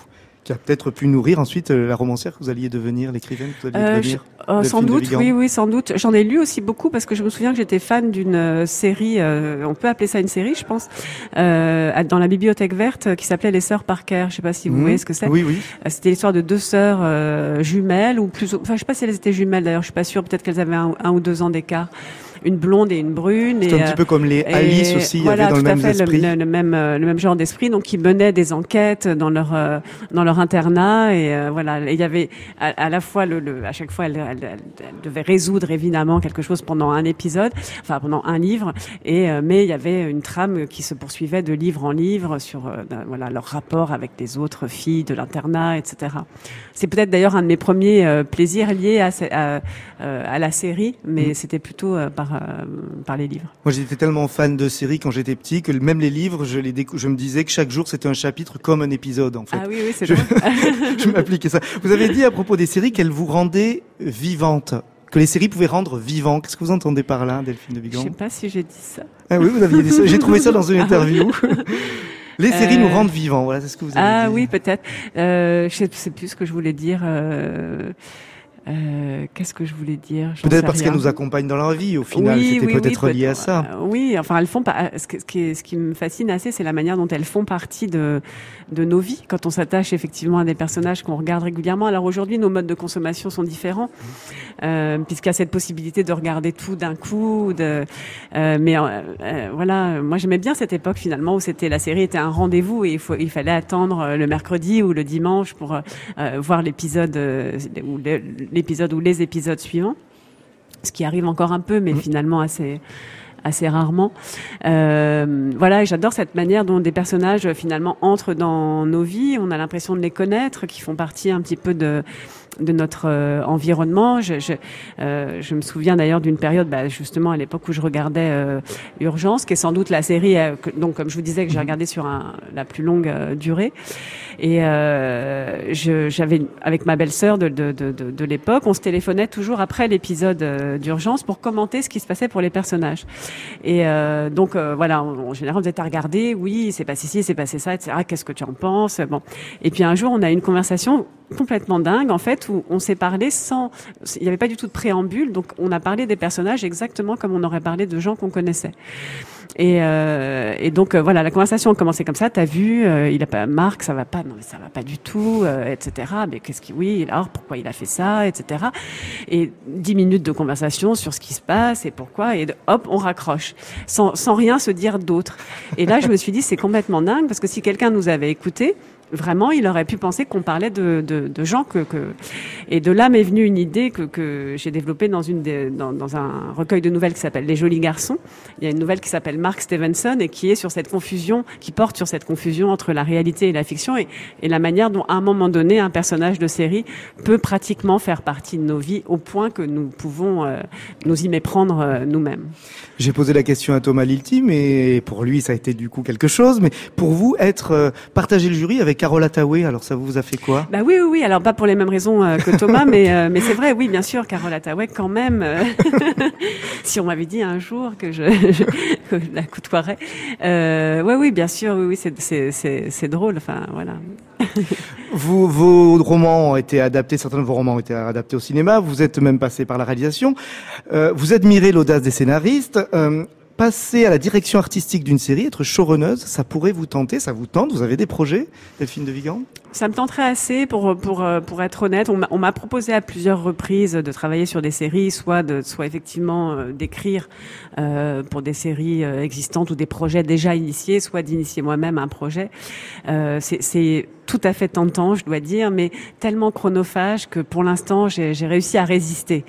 C: qui a peut-être pu nourrir ensuite euh, la romancière que vous alliez devenir, l'écrivaine que vous alliez
B: Euh,
C: devenir
B: Euh, sans
C: de
B: doute, oui, oui, sans doute. J'en ai lu aussi beaucoup parce que je me souviens que j'étais fan d'une série, euh, on peut appeler ça une série, je pense, dans la bibliothèque verte qui s'appelait Les Sœurs Parker. Je sais pas si vous
C: Mhm.
B: voyez ce que c'est.
C: Oui, oui.
B: C'était l'histoire de deux sœurs jumelles ou plus, enfin, je sais pas si elles étaient jumelles d'ailleurs. Je suis pas sûre. Peut-être qu'elles avaient un, un ou deux ans d'écart. Une blonde et une brune.
C: C'est un petit
B: euh,
C: peu comme les
B: et
C: Alice aussi, il y
B: voilà,
C: avait dans le même
B: fait,
C: esprit.
B: Le, le même, euh, le même genre d'esprit, donc qui menaient des enquêtes dans leur euh, dans leur internat et euh, voilà. Et il y avait à, à la fois le, le à chaque fois elle, elle, elle- elle devait résoudre évidemment quelque chose pendant un épisode, enfin pendant un livre, et euh, mais il y avait une trame qui se poursuivait de livre en livre sur euh, ben, voilà leur rapport avec les autres filles de l'internat, etc. C'est peut-être d'ailleurs un de mes premiers euh, plaisirs liés à, à, euh, à la série, mais
C: Mm.
B: c'était plutôt euh, par euh, par les livres.
C: Moi, j'étais tellement fan de séries quand j'étais petit que même les livres, je les décou- je me disais que chaque jour c'était un chapitre comme un épisode en fait.
B: Ah oui, oui, c'est
C: Je- (laughs) je m'appliquais ça. Vous avez dit à propos des séries qu'elles vous rendaient vivantes, que les séries pouvaient rendre vivant. Qu'est-ce que vous entendez par là, Delphine de
B: Je
C: Vigan
B: sais pas si j'ai dit ça.
C: Ah oui, vous aviez dit ça. J'ai trouvé ça dans une (laughs) interview. Les séries
B: Euh,
C: nous rendent vivants, voilà, c'est ce que vous avez
B: Ah
C: dit.
B: oui, peut-être. Euh, je sais, sais plus ce que je voulais dire. Euh, euh, Qu'est-ce que je voulais dire?
C: Peut-être parce qu'elles nous accompagnent dans leur vie, au final,
B: Oui,
C: c'était
B: oui,
C: peut-être
B: oui,
C: lié à ça.
B: euh, oui, enfin, elles font pas. Ce, que- ce qui, ce qui me fascine assez, c'est la manière dont elles font partie de de nos vies. Quand on s'attache effectivement à des personnages qu'on regarde régulièrement. Alors aujourd'hui, nos modes de consommation sont différents, euh, puisqu'il y a cette possibilité de regarder tout d'un coup. De, euh, mais euh, euh, voilà, moi j'aimais bien cette époque finalement où c'était la série était un rendez-vous et il, faut, il fallait attendre euh, le mercredi ou le dimanche pour euh, euh, voir l'épisode euh, ou le- l'épisode ou les épisodes suivants. Ce qui arrive encore un peu, mais finalement assez assez rarement. Euh, voilà, j'adore cette manière dont des personnages finalement entrent dans nos vies. On a l'impression de les connaître, qui font partie un petit peu de de notre euh, environnement. Je, je, euh, je me souviens d'ailleurs d'une période, bah, justement à l'époque où je regardais euh, Urgence, qui est sans doute la série, euh, que, donc comme je vous disais que j'ai regardé sur un, la plus longue euh, durée. Et euh, j'avais avec ma belle-sœur de, de, de, de, l'époque, on se téléphonait toujours après l'épisode d'Urgence pour commenter ce qui se passait pour les personnages. Et euh, donc euh, voilà, en, en général, vous êtes à regarder, oui, c'est passé ci, c'est passé ça, etc. Qu'est-ce que tu en penses? Bon. Et puis un jour, on a une conversation complètement dingue, en fait, où on s'est parlé sans, il n'y avait pas du tout de préambule, donc on a parlé des personnages exactement comme on aurait parlé de gens qu'on connaissait. Et, euh, donc euh, voilà, la conversation a commencé comme ça. T'as vu, euh, il a pas Marc, ça va pas, non mais ça va pas du tout, etc. Mais qu'est-ce qui, oui, alors pourquoi il a fait ça, etc. Et dix minutes de conversation sur ce qui se passe et pourquoi, et hop, on raccroche, sans, sans rien se dire d'autre. Et là, je me suis dit, c'est complètement dingue parce que si quelqu'un nous avait écouté, vraiment, il aurait pu penser qu'on parlait de, de, gens que. Et de là m'est venue une idée que, que j'ai développée dans, une des- dans un recueil de nouvelles qui s'appelle Les Jolis Garçons. Il y a une nouvelle qui s'appelle Mark Stevenson et qui est sur cette confusion, qui porte sur cette confusion entre la réalité et la fiction et, et la manière dont, à un moment donné, un personnage de série peut pratiquement faire partie de nos vies au point que nous pouvons euh, nous y méprendre euh, nous-mêmes.
C: J'ai posé la question à Thomas Lilti, mais pour lui, ça a été du coup quelque chose. Mais pour vous, être euh, partager le jury avec Carole Attaway, alors ça vous a fait quoi?
B: Bah oui, oui, oui. Alors pas pour les mêmes raisons euh, que Thomas, mais euh, mais c'est vrai, oui, bien sûr, Carole Attaway, quand même. euh, (laughs) si on m'avait dit un jour que je, je- que je la côtoierais, euh, ouais, oui, bien sûr, oui, oui, c'est drôle. Enfin, voilà.
C: vous, vos romans ont été adaptés, certains de vos romans ont été adaptés au cinéma. Vous êtes même passé par la réalisation. Euh, vous admirez l'audace des scénaristes. Euh, passer à la direction artistique d'une série, être showrunneuse, ça pourrait vous tenter, ça vous tente Vous avez des projets, Delphine de Vigan?
B: Ça me tenterait assez pour pour pour être honnête. On m'a proposé à plusieurs reprises de travailler sur des séries, soit soit effectivement euh, d'écrire euh, pour des séries euh, existantes ou des projets déjà initiés, soit d'initier moi-même un projet. Euh, c'est tout à fait tentant, je dois dire, mais tellement chronophage que pour l'instant j'ai réussi à résister.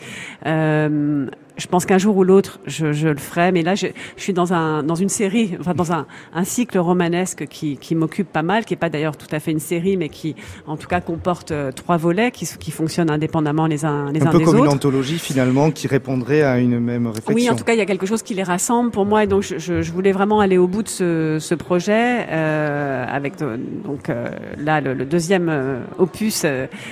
B: Euh, je pense qu'un jour ou l'autre, je, je, le ferai. Mais là, je, je, suis dans un dans une série, enfin dans un, un cycle romanesque qui, qui m'occupe pas mal, qui est pas d'ailleurs tout à fait une série, mais qui, en tout cas, comporte euh, trois volets qui, qui fonctionnent indépendamment les uns les
C: un
B: uns des
C: autres. Un peu comme
B: une
C: anthologie finalement qui répondrait à une même réflexion.
B: Oui, en tout cas, il y a quelque chose qui les rassemble pour moi, et donc je, je voulais vraiment aller au bout de ce, ce projet euh, avec euh, donc euh, là le, le deuxième opus,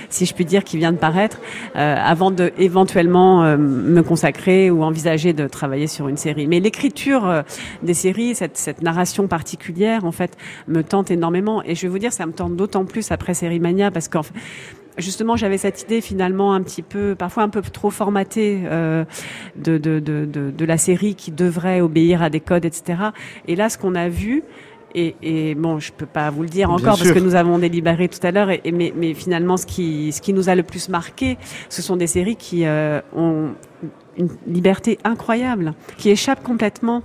B: si je puis dire, qui vient de paraître, avant de éventuellement me consacrer ou envisager de travailler sur une série. Mais l'écriture euh, des séries, cette, cette, narration particulière, en fait, me tente énormément. Et je vais vous dire, ça me tente d'autant plus après Série Mania parce qu'en fait, justement, j'avais cette idée finalement un petit peu, parfois un peu trop formatée euh, de, de, de, de, la série qui devrait obéir à des codes, etc. Et là, ce qu'on a vu, et, et, bon, je peux pas vous le dire
C: Bien
B: encore
C: sûr.
B: parce que nous avons délibéré tout à l'heure. Et, et mais, mais, finalement, ce qui, ce qui nous a le plus marqué, ce sont des séries qui euh, ont une liberté incroyable, qui échappe complètement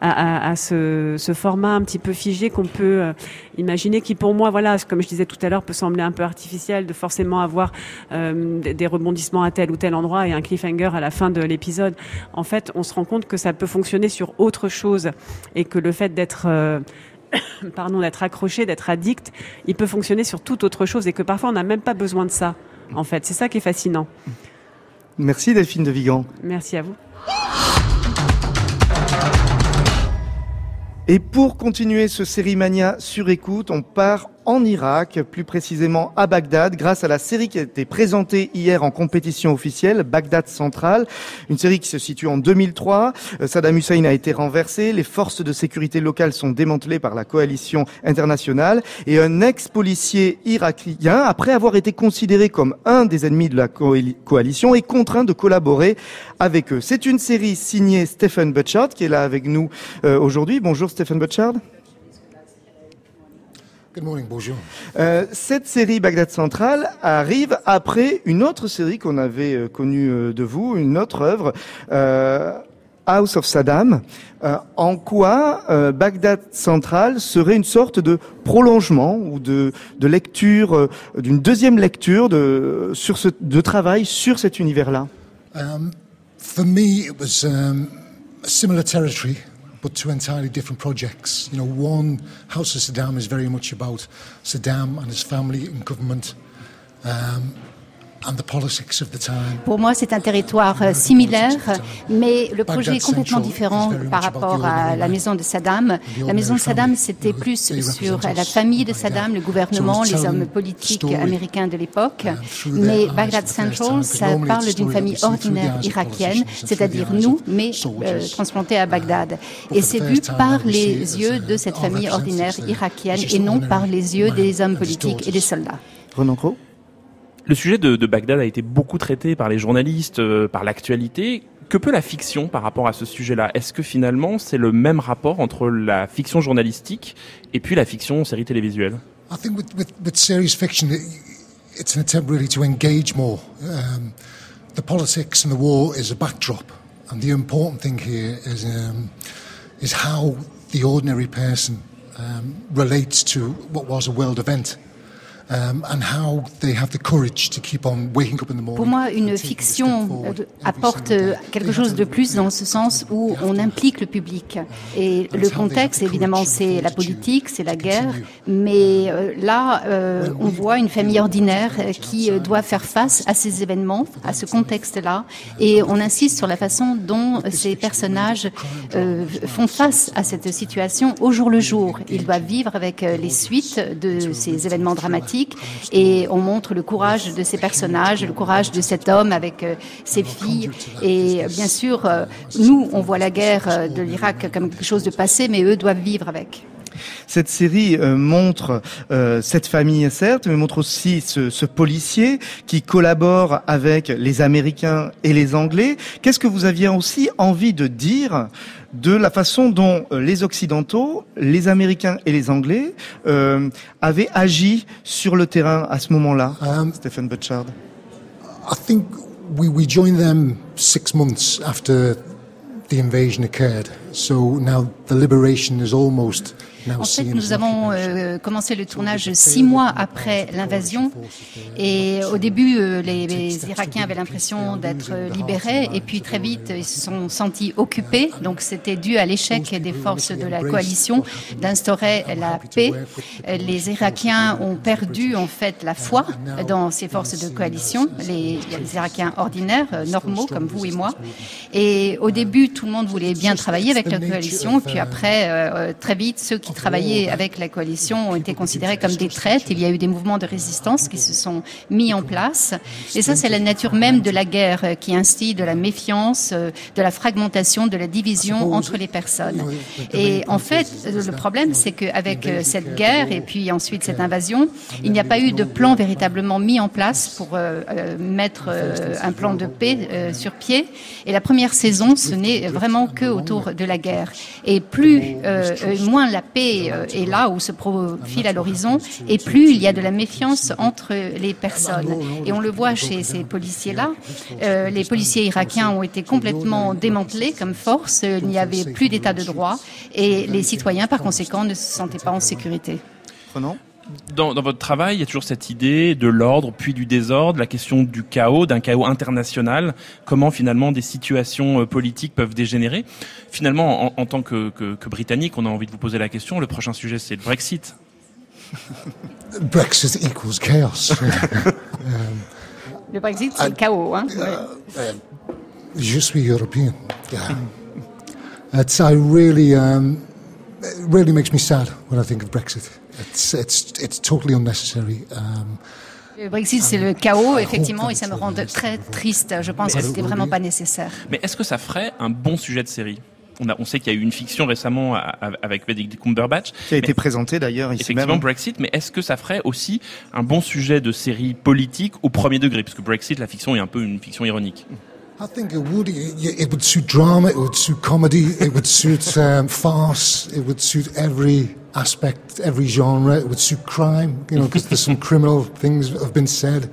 B: à, ce, format un petit peu figé qu'on peut euh, imaginer, qui pour moi, voilà, comme je disais tout à l'heure, peut sembler un peu artificiel de forcément avoir euh, des, des rebondissements à tel ou tel endroit et un cliffhanger à la fin de l'épisode. En fait, on se rend compte que ça peut fonctionner sur autre chose et que le fait d'être euh, (coughs) pardon, d'être accroché, d'être addict, il peut fonctionner sur toute autre chose et que parfois on n'a même pas besoin de ça. En fait, c'est ça qui est fascinant.
C: Merci Delphine de Vigan.
B: Merci à vous.
C: Et pour continuer ce série mania sur écoute, on part en Irak, plus précisément à Bagdad, grâce à la série qui a été présentée hier en compétition officielle, Bagdad Central, une série qui se situe en 2003. Euh, Saddam Hussein a été renversé, les forces de sécurité locales sont démantelées par la coalition internationale et un ex-policier irakien, après avoir été considéré comme un des ennemis de la coalition, est contraint de collaborer avec eux. C'est une série signée Stephen Butchard qui est là avec nous euh, aujourd'hui. Bonjour Stephen Butchard.
F: Good morning, bonjour.
C: Euh, cette série Bagdad Central arrive après une autre série qu'on avait euh, connue euh, de vous, une autre œuvre, euh, House of Saddam. Euh, en quoi euh, Bagdad Central serait une sorte de prolongement ou de, de lecture, d'une deuxième lecture de, sur ce, de travail sur cet univers-là?
F: Um, For me, it was um, a similar territory. But two entirely different projects. You know, one, House of Saddam is very much about Saddam and his family and government. Um,
G: Pour moi, c'est un territoire euh, similaire, mais le projet est complètement différent par rapport à la maison de Saddam. La maison de Saddam, c'était plus sur la famille de Saddam, le gouvernement, les hommes politiques américains de l'époque. Mais Baghdad Central, ça parle d'une famille ordinaire irakienne, c'est-à-dire nous, mais euh, transplantés à Bagdad. Et c'est vu par les yeux de cette famille ordinaire irakienne et non par les yeux des hommes politiques et des soldats.
C: Renan
E: le sujet de, de, Bagdad a été beaucoup traité par les journalistes, euh, par l'actualité. Que peut la fiction par rapport à ce sujet-là? Est-ce que finalement c'est le même rapport entre la fiction journalistique et puis la fiction série télévisuelle?
F: I think with, with, series fiction, it's an attempt really to engage more. Um, the politics and the war is a backdrop, and the important thing here is um, is how the ordinary person um, relates to what was a world event.
G: Pour moi, une fiction apporte quelque chose de plus dans ce sens où on implique le public. Et le contexte, évidemment, c'est la politique, c'est la guerre, mais euh, là, euh, on voit une famille ordinaire qui euh, doit faire face à ces événements, à ce contexte-là, et on insiste sur la façon dont ces personnages euh, font face à cette situation au jour le jour. Ils doivent vivre avec les suites de ces événements dramatiques et on montre le courage de ces personnages, le courage de cet homme avec euh, ses filles. Et bien sûr, euh, nous, on voit la guerre euh, de l'Irak comme quelque chose de passé, mais eux doivent vivre avec.
C: Cette série euh, montre euh, cette famille, certes, mais montre aussi ce, ce, policier qui collabore avec les Américains et les Anglais. Qu'est-ce que vous aviez aussi envie de dire de la façon dont euh, les Occidentaux, les Américains et les Anglais euh, avaient agi sur le terrain à ce moment-là, um, Stephen Butchard
F: I think we, we joined them six months after the invasion occurred. So now the liberation is almost
G: En fait, nous avons euh, commencé le tournage six mois après l'invasion. et au début, euh, les, les, Irakiens avaient l'impression d'être libérés et puis très vite, ils se sont sentis occupés. Donc c'était dû à l'échec des forces de la coalition d'instaurer la paix. Les Irakiens ont perdu en fait la foi dans ces forces de coalition, les, les Irakiens ordinaires, euh, normaux comme vous et moi. Et au début, tout le monde voulait bien travailler avec la coalition. Puis après, euh, très vite, ceux qui travaillaient avec la coalition ont été considérés comme des traîtres. Il y a eu des mouvements de résistance qui se sont mis en place. Et ça, c'est la nature même de la guerre euh, qui instille de la méfiance, euh, de la fragmentation, de la division entre les personnes. Et en fait, le problème, c'est qu'avec euh, cette guerre et puis ensuite cette invasion, il n'y a pas eu de plan véritablement mis en place pour mettre un plan de paix sur pied. Et la première saison, ce n'est vraiment que autour de la guerre. Et plus, moins la paix euh, est là où se profile à l'horizon, et plus il y a de la méfiance entre les personnes. Et on le voit chez ces policiers-là. Euh, les policiers irakiens ont été complètement démantelés comme force. Il n'y avait plus d'état de droit, et les citoyens, par conséquent, ne se sentaient pas en sécurité.
C: Prenons
E: dans, dans, votre travail, il y a toujours cette idée de l'ordre, puis du désordre, la question du chaos, d'un chaos international, comment finalement des situations euh, politiques peuvent dégénérer? Finalement, en, en tant que, que, que, Britannique, on a envie de vous poser la question. Le prochain sujet, c'est le Brexit. (laughs)
F: Brexit equals chaos.
G: um, (laughs) le Brexit, c'est le chaos. Hein
F: je suis européen. It's, I really, um, it really makes me sad when I think of Brexit. It's, it's, it's totally unnecessary. Um,
G: le Brexit, c'est le chaos, effectivement, et ça me rend très triste. Je pense que c'était vraiment pas nécessaire.
E: Mais est-ce que ça ferait un bon sujet de série? On, a, on sait qu'il y a eu une fiction récemment avec Benedict Cumberbatch.
C: Qui a été présentée d'ailleurs ici
E: Effectivement,
C: même.
E: Brexit, mais est-ce que ça ferait aussi un bon sujet de série politique au premier degré? Parce que Brexit, la fiction est un peu une fiction ironique.
F: I think it would. It would suit drama. It would suit comedy. It would suit (laughs) um, farce. It would suit every aspect, every genre. It would suit crime. You know, because there's some (laughs) criminal things that have been said.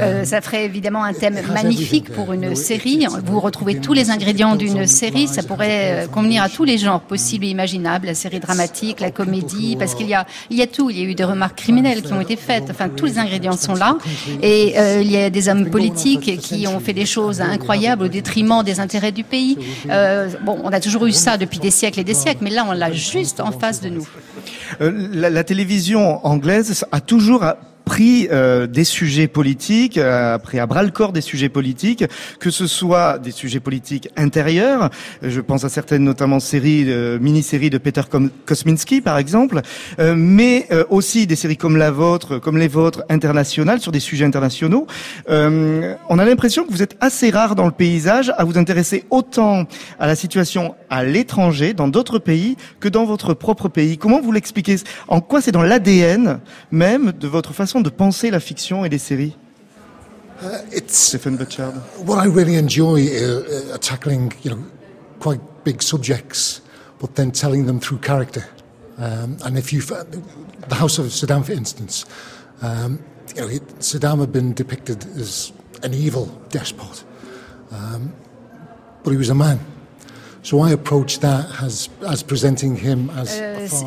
G: Euh, ça ferait évidemment un thème magnifique pour une série. Vous retrouvez tous les ingrédients d'une série. Ça pourrait euh, convenir à tous les genres possibles et imaginables. La série dramatique, la comédie, parce qu'il y a, il y a tout. Il y a eu des remarques criminelles qui ont été faites. Enfin, tous les ingrédients sont là. Et euh, il y a des hommes politiques qui ont fait des choses incroyables au détriment des intérêts du pays. Euh, bon, on a toujours eu ça depuis des siècles et des siècles, mais là, on l'a juste en face de nous.
C: Euh, la, la télévision anglaise a toujours pris euh, des sujets politiques, euh, pris à bras le corps des sujets politiques, que ce soit des sujets politiques intérieurs, je pense à certaines notamment séries, euh, mini-séries de Peter Kosminski par exemple, euh, mais euh, aussi des séries comme la vôtre, comme les vôtres internationales sur des sujets internationaux. Euh, on a l'impression que vous êtes assez rare dans le paysage à vous intéresser autant à la situation à l'étranger, dans d'autres pays, que dans votre propre pays. Comment vous l'expliquez? En quoi c'est dans l'ADN même de votre façon de penser la fiction et les séries
F: uh, it's Stephen Butchard. What I really enjoy uh, uh, tackling, you know, quite big subjects, but then telling them through character. Um, and if you, the House of Saddam, for instance, um, you know, Saddam had been depicted as an evil despot, um, but he was a man.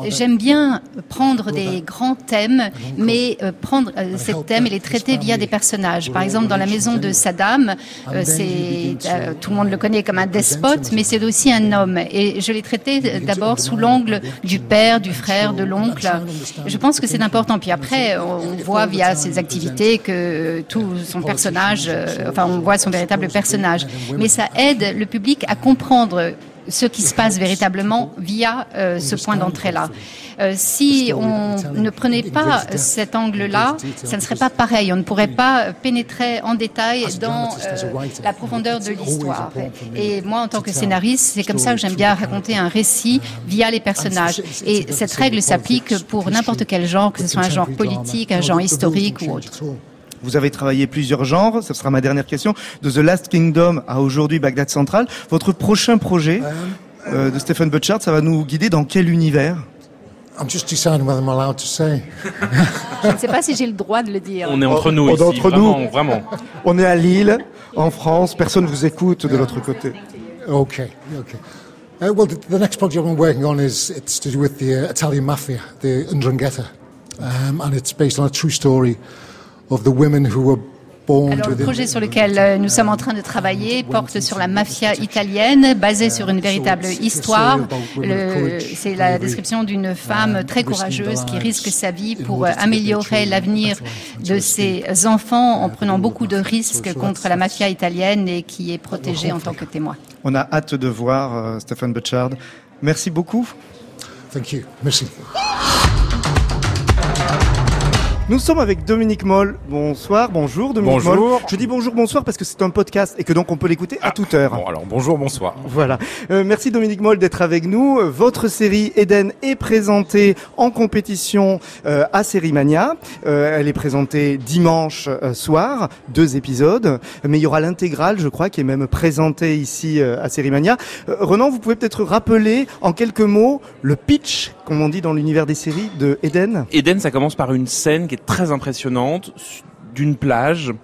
G: J'aime bien prendre des grands thèmes, mais euh, prendre euh, ces thèmes et les traiter via des personnages. Par exemple, dans la maison de Saddam, euh, c'est tout le monde le connaît comme un despote, mais c'est aussi un homme. Et je l'ai traité d'abord sous l'angle du père, du frère, de l'oncle. Je pense que c'est important. Puis après, on voit via ses activités que tout son personnage, enfin, on voit son véritable personnage. Mais ça aide le public à comprendre ce qui se passe véritablement via ce point d'entrée-là. si on ne prenait pas cet angle-là, ça ne serait pas pareil. On ne pourrait pas pénétrer en détail dans la profondeur de l'histoire. Et moi, en tant que scénariste, c'est comme ça que j'aime bien raconter un récit via les personnages. Et cette règle s'applique pour n'importe quel genre, que ce soit un genre politique, un genre historique ou autre.
C: Vous avez travaillé plusieurs genres, ce sera ma dernière question, de The Last Kingdom à aujourd'hui Bagdad Central. Votre prochain projet euh, de Stephen Butchard, ça va nous guider dans quel univers?
F: I'm just deciding whether I'm allowed to say.
G: Je ne sais pas si j'ai le droit de le dire.
E: On est entre nous ici, entre vraiment, nous. vraiment.
C: On est à Lille, en France, personne vous écoute de l'autre côté.
F: Okay, okay. Uh, well, the, the, next project I'm working on is it's to do with the uh, Italian mafia, the Ndrangheta, um, and it's based on a true story of the women who were
G: alors, le projet sur lequel euh, nous sommes en train de travailler porte sur la mafia italienne, basée sur une véritable histoire. C'est la description d'une femme très courageuse qui risque sa vie pour euh, améliorer l'avenir de ses enfants en prenant beaucoup de risques contre la mafia italienne et qui est protégée en tant que témoin.
C: On a hâte de voir euh, Stéphane Butchard. Merci beaucoup.
F: Thank you. Merci.
C: Nous sommes avec Dominique Moll. Bonsoir, bonjour Dominique bonjour. Je dis bonjour, bonsoir parce que c'est un podcast et que donc on peut l'écouter à ah, toute heure.
H: Bon, alors bonjour, bonsoir.
C: Voilà. Euh, merci Dominique Moll d'être avec nous. Votre série Eden est présentée en compétition euh, à Série Mania. Euh, elle est présentée dimanche soir, deux épisodes, mais il y aura l'intégrale, je crois, qui est même présentée ici à Série Mania. Renan, vous pouvez peut-être rappeler en quelques mots le pitch, comme on dit dans l'univers des séries, de Eden.
E: Eden, ça commence par une scène qui très impressionnante d'une plage.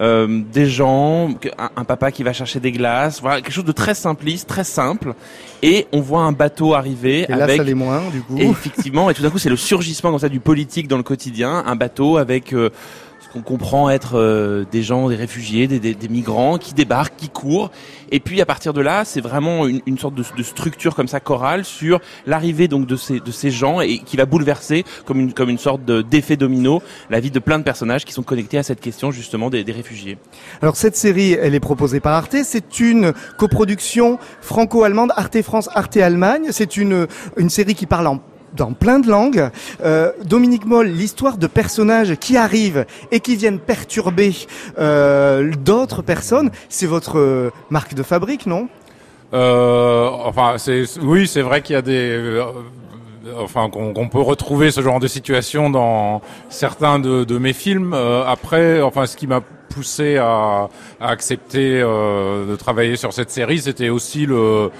E: Euh, des gens, un, papa qui va chercher des glaces, voilà quelque chose de très simpliste, très simple, et on voit un bateau arriver
C: et
E: avec.
C: Là, ça l'est moins, du coup.
E: effectivement, et tout d'un coup, c'est le surgissement comme ça du politique dans le quotidien, un bateau avec euh, on comprend être euh, des gens, des réfugiés, des, migrants qui débarquent, qui courent. Et puis à partir de là, c'est vraiment une, sorte de, de, structure comme ça chorale sur l'arrivée donc de ces, de gens et qui va bouleverser comme une, sorte d'effet domino la vie de plein de personnages qui sont connectés à cette question justement des, des réfugiés.
C: Alors cette série, elle est proposée par Arte. C'est une coproduction franco-allemande, Arte France, Arte Allemagne. C'est une, une série qui parle en dans plein de langues. Euh, Dominique Moll, l'histoire de personnages qui arrivent et qui viennent perturber euh, d'autres personnes, c'est votre euh, marque de fabrique, non?
H: Euh, Enfin, c'est oui, c'est vrai qu'il y a des euh, enfin qu'on peut retrouver ce genre de situation dans certains de, de mes films. Euh, après, enfin, ce qui m'a poussé à, à accepter euh, de travailler sur cette série, c'était aussi le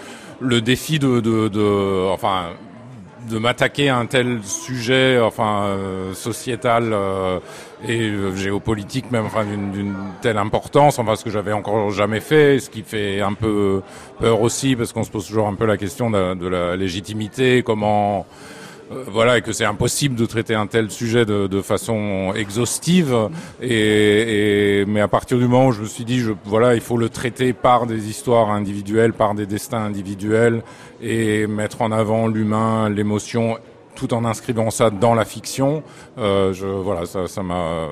H: le défi de, de, de enfin de m'attaquer à un tel sujet, enfin euh, sociétal euh, et euh, géopolitique même, enfin d'une telle importance, enfin ce que j'avais encore jamais fait, ce qui fait un peu peur aussi parce qu'on se pose toujours un peu la question de, de la légitimité, comment euh, voilà, et que c'est impossible de traiter un tel sujet de, de façon exhaustive. Et, et, mais à partir du moment où je me suis dit, je, voilà, il faut le traiter par des histoires individuelles, par des destins individuels, et mettre en avant l'humain, l'émotion tout en inscrivant ça dans la fiction, euh, je, voilà, ça, m'a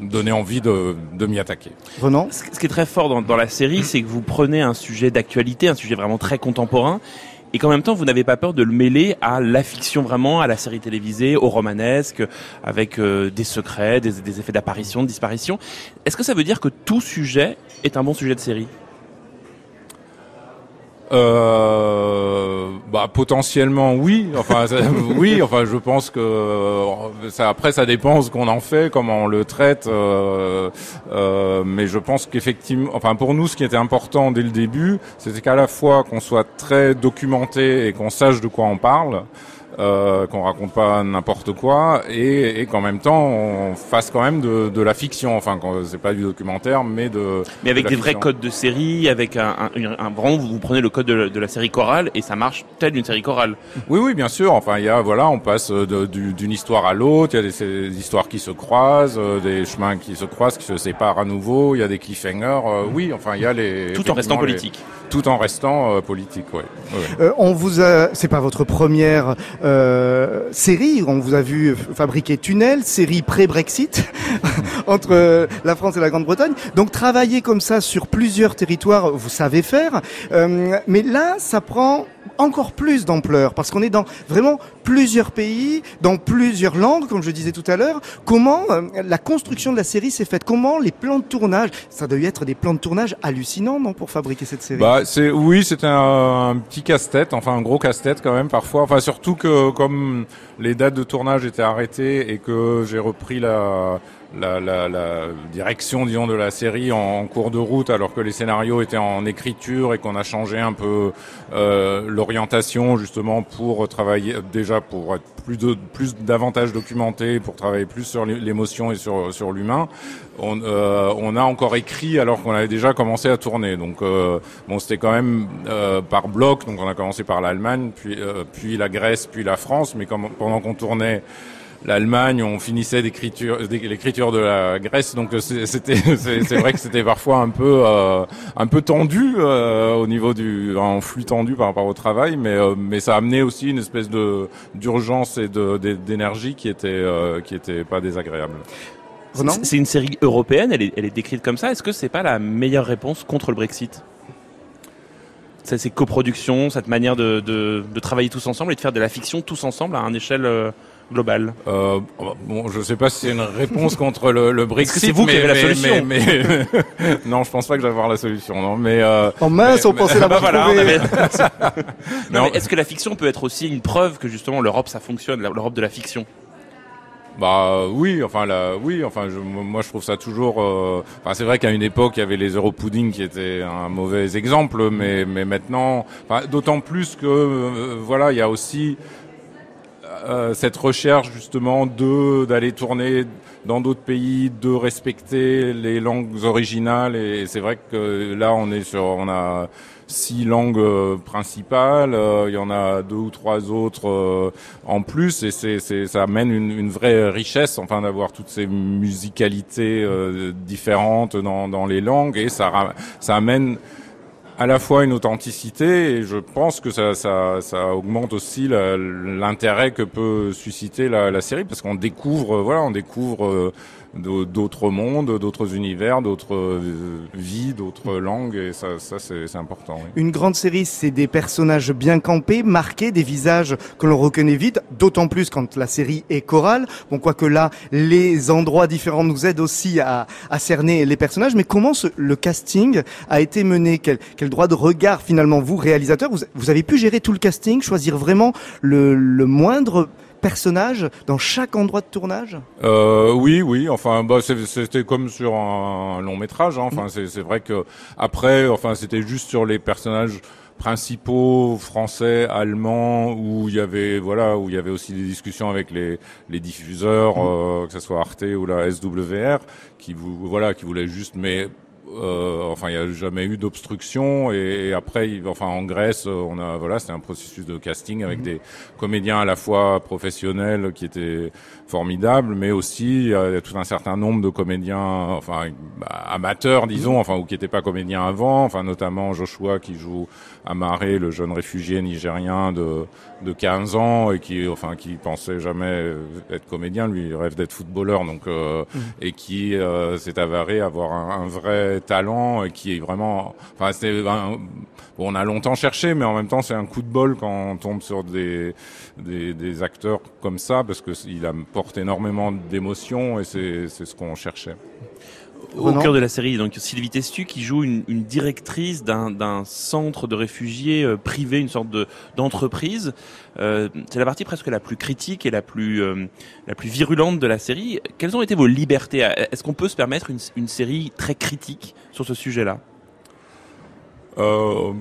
H: donné envie de, de m'y attaquer.
C: Renan
E: Ce qui est très fort dans, dans la série, c'est que vous prenez un sujet d'actualité, un sujet vraiment très contemporain, et qu'en même temps vous n'avez pas peur de le mêler à la fiction vraiment, à la série télévisée, au romanesque, avec euh, des secrets, des, des effets d'apparition, de disparition. Est-ce que ça veut dire que tout sujet est un bon sujet de série?
H: Euh, bah potentiellement oui. Enfin (laughs) oui. Enfin je pense que ça après ça dépend ce qu'on en fait, comment on le traite. Euh, euh, mais je pense qu'effectivement, enfin pour nous ce qui était important dès le début, c'était qu'à la fois qu'on soit très documenté et qu'on sache de quoi on parle euh, qu'on raconte pas n'importe quoi et, et qu'en même temps on fasse quand même de, de la fiction. Enfin, c'est pas du documentaire, mais de.
E: Mais avec
H: des
E: vrais codes de série, avec un, un, un, vraiment vous prenez le code de, de, la série chorale et ça marche tel une série chorale.
H: Oui, oui, bien sûr. Enfin, il y a voilà, on passe d'une histoire à l'autre. Il y a des, des, histoires qui se croisent, euh, des chemins qui se croisent, qui se séparent à nouveau. Il y a des cliffhangers. Euh, oui, enfin, il y a les.
E: Tout en restant politique.
H: Tout en restant politique, ouais.
C: ouais. on vous a, c'est pas votre première euh, série. On vous a vu fabriquer tunnel, série pré-Brexit (laughs) entre la France et la Grande-Bretagne. Donc travailler comme ça sur plusieurs territoires, vous savez faire. Euh, mais là, ça prend encore plus d'ampleur parce qu'on est dans vraiment plusieurs pays, dans plusieurs langues, comme je disais tout à l'heure. Comment euh, la construction de la série s'est faite? Comment les plans de tournage? Ça doit être des plans de tournage hallucinants, non, pour fabriquer cette série?
H: Bah, c'est oui, c'était un, un, petit casse-tête, enfin un gros casse-tête quand même parfois. Enfin surtout que comme les dates de tournage étaient arrêtées et que j'ai repris la la, la, la, direction, disons, de la série en, cours de route, alors que les scénarios étaient en écriture et qu'on a changé un peu euh, l'orientation justement pour travailler déjà pour être plus de plus davantage documenté, pour travailler plus sur l'émotion et sur sur l'humain. On, euh, on, a encore écrit alors qu'on avait déjà commencé à tourner. Donc euh, bon, c'était quand même euh, par bloc. Donc on a commencé par l'Allemagne, puis euh, puis la Grèce, puis la France. Mais comme, pendant qu'on tournait l'Allemagne, on finissait d'écriture, l'écriture de la Grèce, donc c'était, (laughs) c'est vrai que c'était parfois un peu, euh, un peu tendu euh, au niveau du, en flux tendu par rapport au travail, mais euh, mais ça a amené aussi une espèce de d'urgence et d'énergie qui était qui était pas désagréable.
E: C'est une série européenne, elle est, elle est décrite comme ça. Est-ce que c'est pas la meilleure réponse contre le Brexit? Ces coproductions, cette manière de, de, de, travailler tous ensemble et de faire de la fiction tous ensemble à une échelle global
H: euh, Bon, je sais pas si c'est une réponse contre le, le Brexit.
E: c'est vous qui avez la solution
H: mais, (laughs) non, je pense pas que j'avoir la solution. Non, mais euh,
C: en mince, on pensait l'avoir (laughs) voilà, (laughs)
E: non, mais est-ce que la fiction peut être aussi une preuve que justement l'Europe ça fonctionne, l'Europe de la fiction?
H: Bah oui, enfin là, oui, enfin je, moi je trouve ça toujours. Euh, enfin c'est vrai qu'à une époque il y avait les Europudding qui étaient un mauvais exemple, mais mais maintenant, d'autant plus que euh, voilà il y a aussi euh, cette recherche justement de d'aller tourner dans d'autres pays, de respecter les langues originales. Et c'est vrai que là, on est sur, on a six langues euh, principales. Euh, il y en a deux ou trois autres en plus, et c'est, ça amène une, une, vraie richesse, enfin d'avoir toutes ces musicalités différentes dans, dans les langues, et ça ça amène à la fois une authenticité et je pense que ça, ça, ça augmente aussi l'intérêt que peut susciter la, la série parce qu'on découvre, voilà, on découvre euh, d'autres mondes, d'autres univers, d'autres euh, vies, d'autres langues, et ça, ça c'est important. Oui.
C: Une grande série, c'est des personnages bien campés, marqués, des visages que l'on reconnaît vite, d'autant plus quand la série est chorale. Bon, quoique là, les endroits différents nous aident aussi à, à cerner les personnages, mais comment ce, le casting a été mené? Quel, quel, droit de regard finalement, vous, réalisateur, vous, vous avez pu gérer tout le casting, choisir vraiment le, le moindre personnages dans chaque endroit de tournage?
H: Euh, Oui, oui. Enfin, bah, c'était comme sur un long métrage. Hein. Enfin, c'est vrai que après, enfin, c'était juste sur les personnages principaux français, allemands, où il y avait voilà, où il y avait aussi des discussions avec les, les diffuseurs, mmh. euh, que ce soit Arte ou la SWR, qui vous voilà, qui voulaient juste mais euh, enfin, il n'y a jamais eu d'obstruction. Et, après, enfin, en Grèce, on a, voilà, c'était un processus de casting avec mhm. des comédiens à la fois professionnels qui étaient formidables, mais aussi il y a tout un certain nombre de comédiens, enfin, amateurs, disons, enfin, ou qui n'étaient pas comédiens avant. Enfin, notamment Joshua qui joue Amaré, le jeune réfugié nigérien de, de 15 ans et qui, enfin, qui pensait jamais être comédien. Lui, il rêve d'être footballeur, donc, euh, mhm. et qui euh, s'est avéré avoir un, un vrai talent et qui est vraiment. Enfin, c'est bon, on a longtemps cherché, mais en même temps, c'est un coup de bol quand on tombe sur des des, des acteurs comme ça parce que il apporte énormément d'émotions et c'est c'est ce qu'on cherchait
E: au cœur de la série. Donc Sylvie Testu qui joue une, une directrice d'un centre de réfugiés euh, privé, une sorte de d'entreprise. Euh, c'est la partie presque la plus critique et la plus euh, la plus virulente de la série. Quelles ont été vos libertés Est-ce qu'on peut se permettre une, une, série très critique sur ce sujet-là?
H: Euh,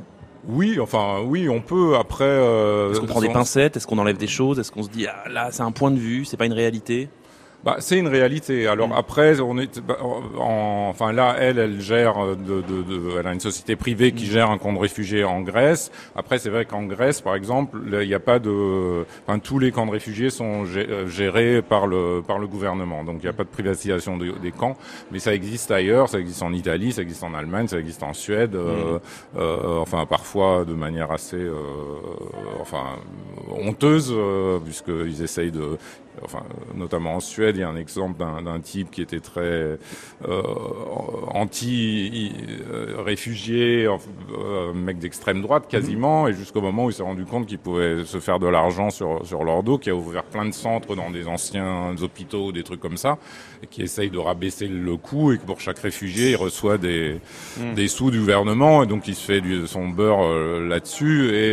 H: oui, enfin oui, on peut. Après,
E: est-ce qu'on prend des pincettes? Est-ce qu'on enlève des choses? Est-ce qu'on se dit ah, là c'est un point de vue, c'est pas une réalité?
H: Bah, c'est une réalité. Alors mm. après, on est, bah, en, enfin là, elle, elle gère, de, de, de, elle a une société privée qui mm. gère un camp de réfugiés en Grèce. Après, c'est vrai qu'en Grèce, par exemple, il n'y a pas de, enfin tous les camps de réfugiés sont euh, gérés par le par le gouvernement. Donc il n'y a pas de privatisation des camps, mais ça existe ailleurs. Ça existe en Italie, ça existe en Allemagne, ça existe en Suède. Euh, mm. euh, enfin parfois de manière assez, euh, enfin honteuse, puisqu'ils essayent de enfin notamment en Suède, il y a un exemple d'un type qui était très euh, anti-réfugié, euh, mec d'extrême droite quasiment, et jusqu'au moment où il s'est rendu compte qu'il pouvait se faire de l'argent sur, sur leur dos, qui a ouvert plein de centres dans des anciens hôpitaux, des trucs comme ça, et qui essaye de rabaisser le coût, et que pour chaque réfugié, il reçoit des, mm. des sous du gouvernement, et donc il se fait du, son beurre euh, là-dessus, et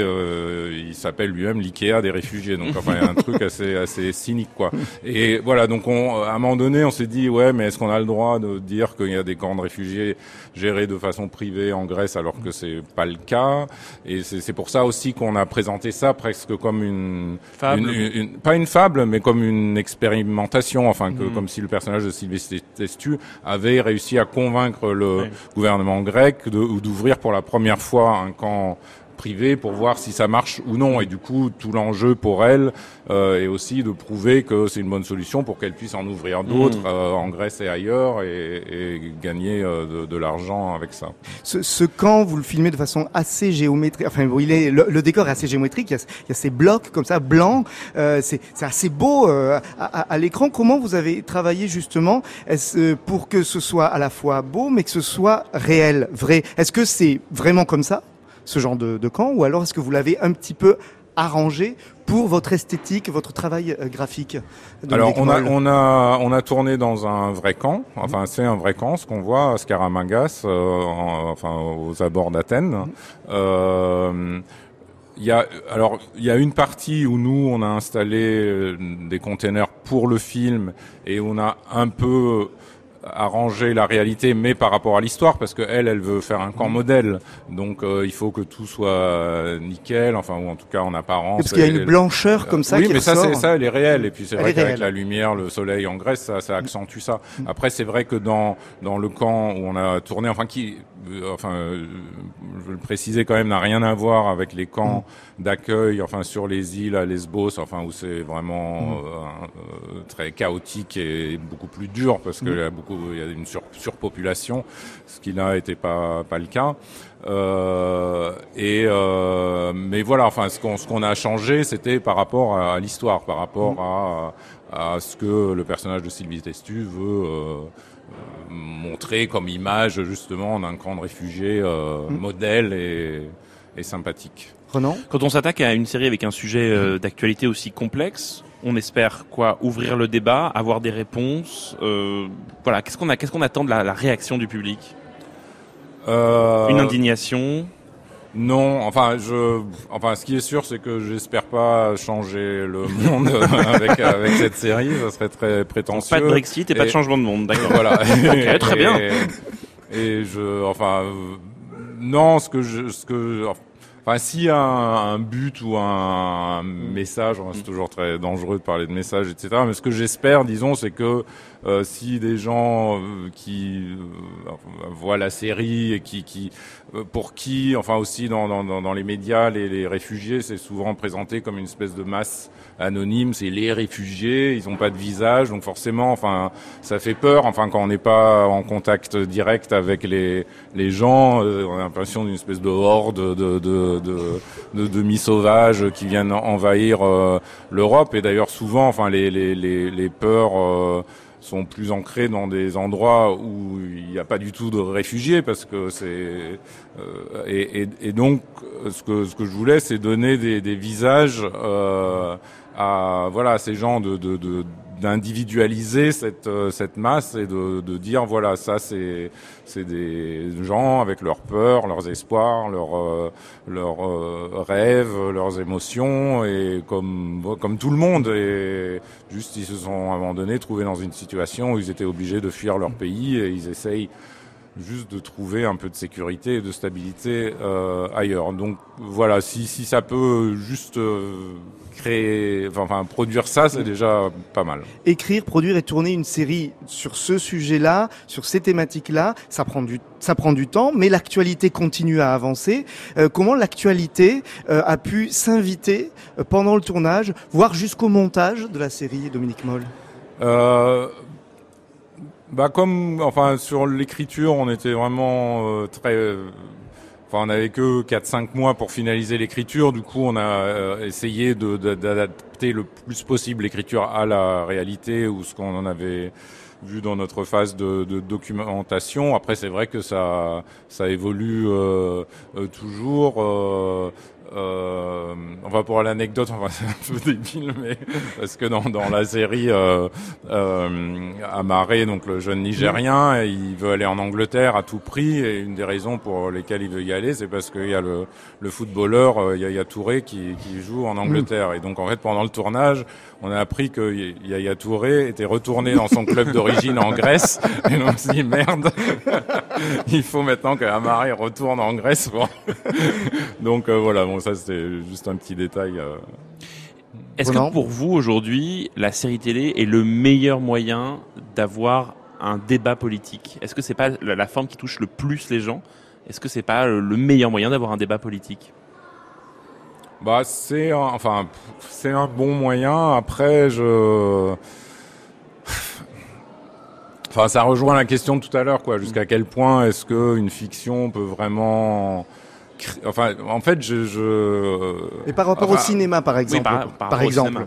H: il s'appelle lui-même l'IKEA des réfugiés. Donc enfin, il y a un truc assez, assez cynique quoi. Et voilà, donc on, à un moment donné, on s'est dit ouais, mais est-ce qu'on a le droit de dire qu'il y a des camps de réfugiés gérés de façon privée en Grèce alors que c'est pas le cas? Et c'est pour ça aussi qu'on a présenté ça presque comme une,
E: fable.
H: Une, pas une fable, mais comme une expérimentation, enfin que mm. comme si le personnage de Sylvestre Testu avait réussi à convaincre le gouvernement grec d'ouvrir pour la première fois un camp privé pour voir si ça marche ou non. Et du coup, tout l'enjeu pour elle euh, est aussi de prouver que c'est une bonne solution pour qu'elle puisse en ouvrir d'autres mmh. euh, en Grèce et ailleurs et, et gagner euh, de, de l'argent avec ça.
C: Ce, ce, camp, vous le filmez de façon assez géométrique. Enfin, bon, il est le, le, décor est assez géométrique. Il y a, il y a ces blocs comme ça blancs. Euh, c'est assez beau euh, à, à, à l'écran. Comment vous avez travaillé justement est-ce, pour que ce soit à la fois beau, mais que ce soit réel, vrai? Est-ce que c'est vraiment comme ça? Ce genre de, de camp ou alors est-ce que vous l'avez un petit peu arrangé pour votre esthétique, votre travail euh, graphique
H: Alors on a, on a on a tourné dans un vrai camp, enfin c'est un vrai camp, ce qu'on voit à Scaramagas, euh, enfin aux abords d'Athènes. Mmh. Euh, il y a alors il y a une partie où nous on a installé des containers pour le film et on a un peu arranger la réalité, mais par rapport à l'histoire, parce que elle, elle veut faire un camp modèle, donc euh, il faut que tout soit nickel, enfin ou en tout cas en apparence.
C: Parce qu'il y a une blancheur comme ça.
H: Oui,
C: qui
H: mais
C: ça,
H: c'est ça, elle est réelle. Et puis c'est vrai qu'avec la lumière, le soleil en Grèce, ça, ça accentue ça. Mm. Après, c'est vrai que dans dans le camp où on a tourné, enfin qui, euh, enfin, euh, je veux le préciser quand même, n'a rien à voir avec les camps mm. d'accueil, enfin sur les îles à Lesbos, enfin où c'est vraiment mm. euh, très chaotique et beaucoup plus dur parce qu'il y a beaucoup il y a une sur, surpopulation, ce qui là était pas pas le cas. Euh, et euh, mais voilà, enfin ce qu'on ce qu'on a changé, c'était par rapport à, à l'histoire, par rapport à, à ce que le personnage de Sylvie Testu veut euh, montrer comme image justement d'un camp de réfugiés euh, mmh. modèle et, et sympathique.
C: Renan
E: Quand on s'attaque à une série avec un sujet euh, d'actualité aussi complexe, on espère quoi Ouvrir le débat, avoir des réponses. Euh, voilà, qu'est-ce qu'on a Qu'est-ce qu'on attend de la, la, réaction du public?
H: Euh...
E: Une indignation
H: non, enfin, je, enfin, ce qui est sûr, c'est que j'espère pas changer le monde (laughs) avec avec cette série. Ça serait très prétentieux.
E: Pas de Brexit et, et... pas de changement de monde, d'accord.
H: Voilà. (laughs)
E: ok, très bien.
H: Et, je, enfin, non, ce que je, ce que, Enfin, a un, un, but ou un, un message, c'est toujours très dangereux de parler de message, etc. Mais ce que j'espère, disons, c'est que euh, si des gens euh, qui euh, voient la série et qui, qui pour qui, enfin aussi dans, dans, dans les médias, les, les réfugiés, c'est souvent présenté comme une espèce de masse anonyme. C'est les réfugiés, ils n'ont pas de visage, donc forcément, enfin, ça fait peur. Enfin, quand on n'est pas en contact direct avec les les gens, on a l'impression d'une espèce de horde de de, de, de, de demi-sauvages qui viennent envahir euh, l'Europe. Et d'ailleurs, souvent, enfin, les les les, les peurs euh, sont plus ancrés dans des endroits où il n'y a pas du tout de réfugiés parce que c'est euh, et, et, donc ce que ce que je voulais c'est donner des, visages euh, à voilà ces gens de, de d'individualiser cette euh, cette masse et de, de dire voilà ça c'est c'est des gens avec leurs peurs, leurs espoirs, leurs euh, leurs euh, rêves, leurs émotions et comme comme tout le monde. Et juste ils se sont donné trouvés dans une situation où ils étaient obligés de fuir leur pays et ils essayent juste de trouver un peu de sécurité et de stabilité euh, ailleurs. Donc voilà, si, si ça peut juste euh, créer, enfin, produire ça, c'est déjà pas mal.
C: Écrire, produire et tourner une série sur ce sujet-là, sur ces thématiques-là, ça prend du ça prend du temps, mais l'actualité continue à avancer. Euh, comment l'actualité a pu s'inviter pendant le tournage, voire jusqu'au montage de la série Dominique Moll?
H: Bah comme enfin sur l'écriture, on était vraiment très Enfin, on n'avait que 4-5 mois pour finaliser l'écriture. Du coup, on a essayé d'adapter le plus possible l'écriture à la réalité ou ce qu'on en avait vu dans notre phase de, de documentation. Après, c'est vrai que ça, ça évolue euh, euh toujours. Euh, enfin pour l'anecdote, (laughs) enfin c'est un peu débile, mais parce que dans, dans la série euh, euh, Amaré, donc le jeune Nigérien, il veut aller en Angleterre à tout prix, et une des raisons pour lesquelles il veut y aller, c'est parce qu'il y a le, le footballeur euh, Yaya Touré qui, qui joue en Angleterre, et donc en fait pendant le tournage, on a appris que Yaya Touré était retourné dans son club d'origine en Grèce, et on s'est dit merde, (laughs) il faut maintenant que Amaré retourne en Grèce. (laughs) donc euh, voilà. Bon, ça c'est juste un petit détail. Euh.
E: Est-ce que pour vous aujourd'hui, la série télé est le meilleur moyen d'avoir un débat politique? Est-ce que c'est pas la forme qui touche le plus les gens? Est-ce que c'est pas le meilleur moyen d'avoir un débat politique?
H: Bah c'est enfin c'est un bon moyen. Après je Enfin, ça rejoint la question de tout à l'heure, quoi. Jusqu'à quel point est-ce que une fiction peut vraiment enfin, en fait, je, je...
C: Et par rapport au cinéma, par exemple. par, exemple.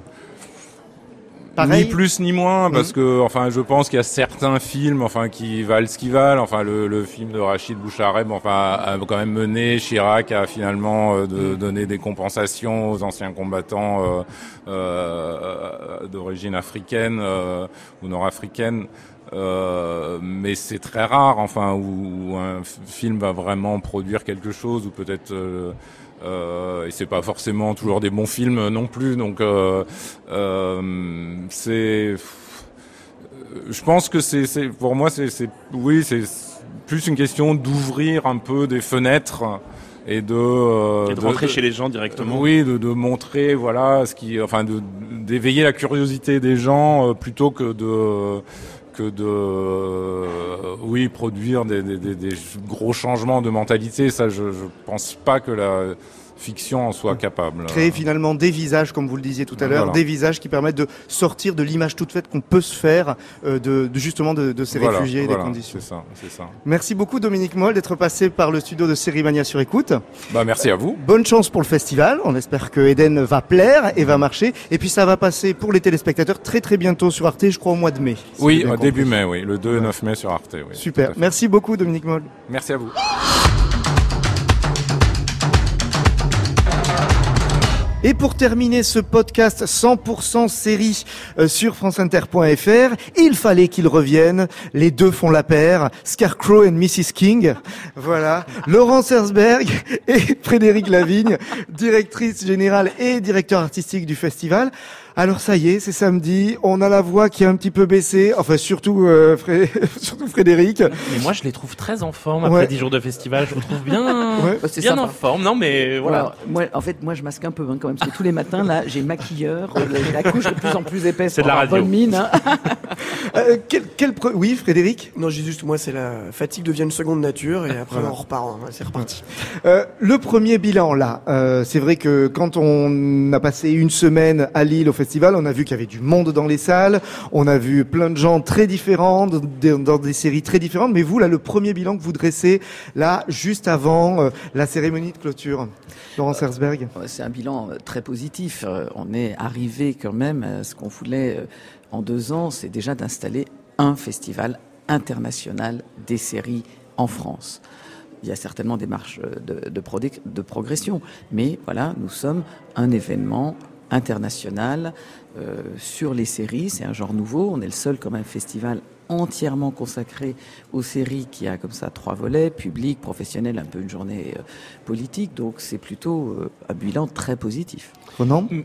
H: Ni plus ni moins, parce que, enfin, je pense qu'il y a certains films, enfin, qui valent ce qu'ils valent. Enfin, le, le film de Rachid Bouchareb, enfin, a quand même mené Chirac à finalement euh, de mhm. donner des compensations aux anciens combattants euh, euh, d'origine africaine euh, ou nord-africaine. Euh, mais c'est très rare, enfin, où, un film va vraiment produire quelque chose, ou peut-être, euh, euh, et c'est pas forcément toujours des bons films non plus. Donc, euh, euh, c'est, je pense que c'est, pour moi, c'est, oui, c'est plus une question d'ouvrir un peu des fenêtres et de,
E: et de rentrer chez les gens directement.
H: Oui, de, de montrer, voilà, ce qui, enfin, de d'éveiller la curiosité des gens plutôt que de que de euh, oui produire des, gros changements de mentalité. Ça, je, je pense pas que la fiction en soit capable.
C: Créer finalement des visages, comme vous le disiez tout à l'heure, des visages qui permettent de sortir de l'image toute faite qu'on peut se faire euh, de, de, justement de, de ces réfugiés et des conditions.
H: C'est ça, c'est ça.
C: Merci beaucoup Dominique Moll d'être passé par le studio de Série Mania sur écoute.
H: Bah merci à vous.
C: Bonne chance pour le festival. On espère que Eden va plaire et va marcher. Et puis ça va passer pour les téléspectateurs très très bientôt sur Arte, je crois au mois de mai.
H: oui, début mai, oui, le 2 et 9 mai sur Arte. Oui,
C: Super. Merci beaucoup Dominique Moll.
H: Merci à vous.
C: Et pour terminer ce podcast 100% série euh, sur franceinter.fr, il fallait qu'ils reviennent. Les deux font la paire, Scarecrow et Mrs. King. Voilà, Laurence Herzberg et (laughs) Frédéric Lavigne, directrice générale et directeur artistique du festival. Alors ça y est, c'est samedi, on a la voix qui est un petit peu baissée, enfin surtout euh, (laughs) surtout Frédéric.
E: Mais moi je les trouve très en forme après dix jours de festival, je les trouve bien ouais. Bien en forme. Non mais voilà.
I: moi en fait moi je masque un peu hein, quand même parce que tous les matins là, j'ai maquilleur, euh, la, couche de plus en plus épaisse
E: C'est de la radio.
I: Bonne mine. Hein. (laughs)
C: euh, quel, quel oui, Frédéric?
J: Non, j'ai juste moi c'est la fatigue devient une seconde nature et après on repart, hein, c'est reparti.
C: Euh, le premier bilan là, euh, c'est vrai que quand on a passé une semaine à Lille au festival, on a vu qu'il y avait du monde dans les salles, on a vu plein de gens très différents, dans des séries très différentes. Mais vous, là, le premier bilan que vous dressez, là, juste avant euh, la cérémonie de clôture, Laurence Herzberg
I: euh, C'est un bilan euh, très positif. On est arrivé quand même à ce qu'on voulait en deux ans, c'est déjà d'installer un festival international des séries en France il y a certainement des marches de, de, de, progression, mais voilà, nous sommes un événement international euh, sur les séries. C'est un genre nouveau. On est le seul comme un festival entièrement consacré aux séries qui a comme ça trois volets, public, professionnel, un peu une journée euh, politique. Donc c'est plutôt euh, un bilan très positif.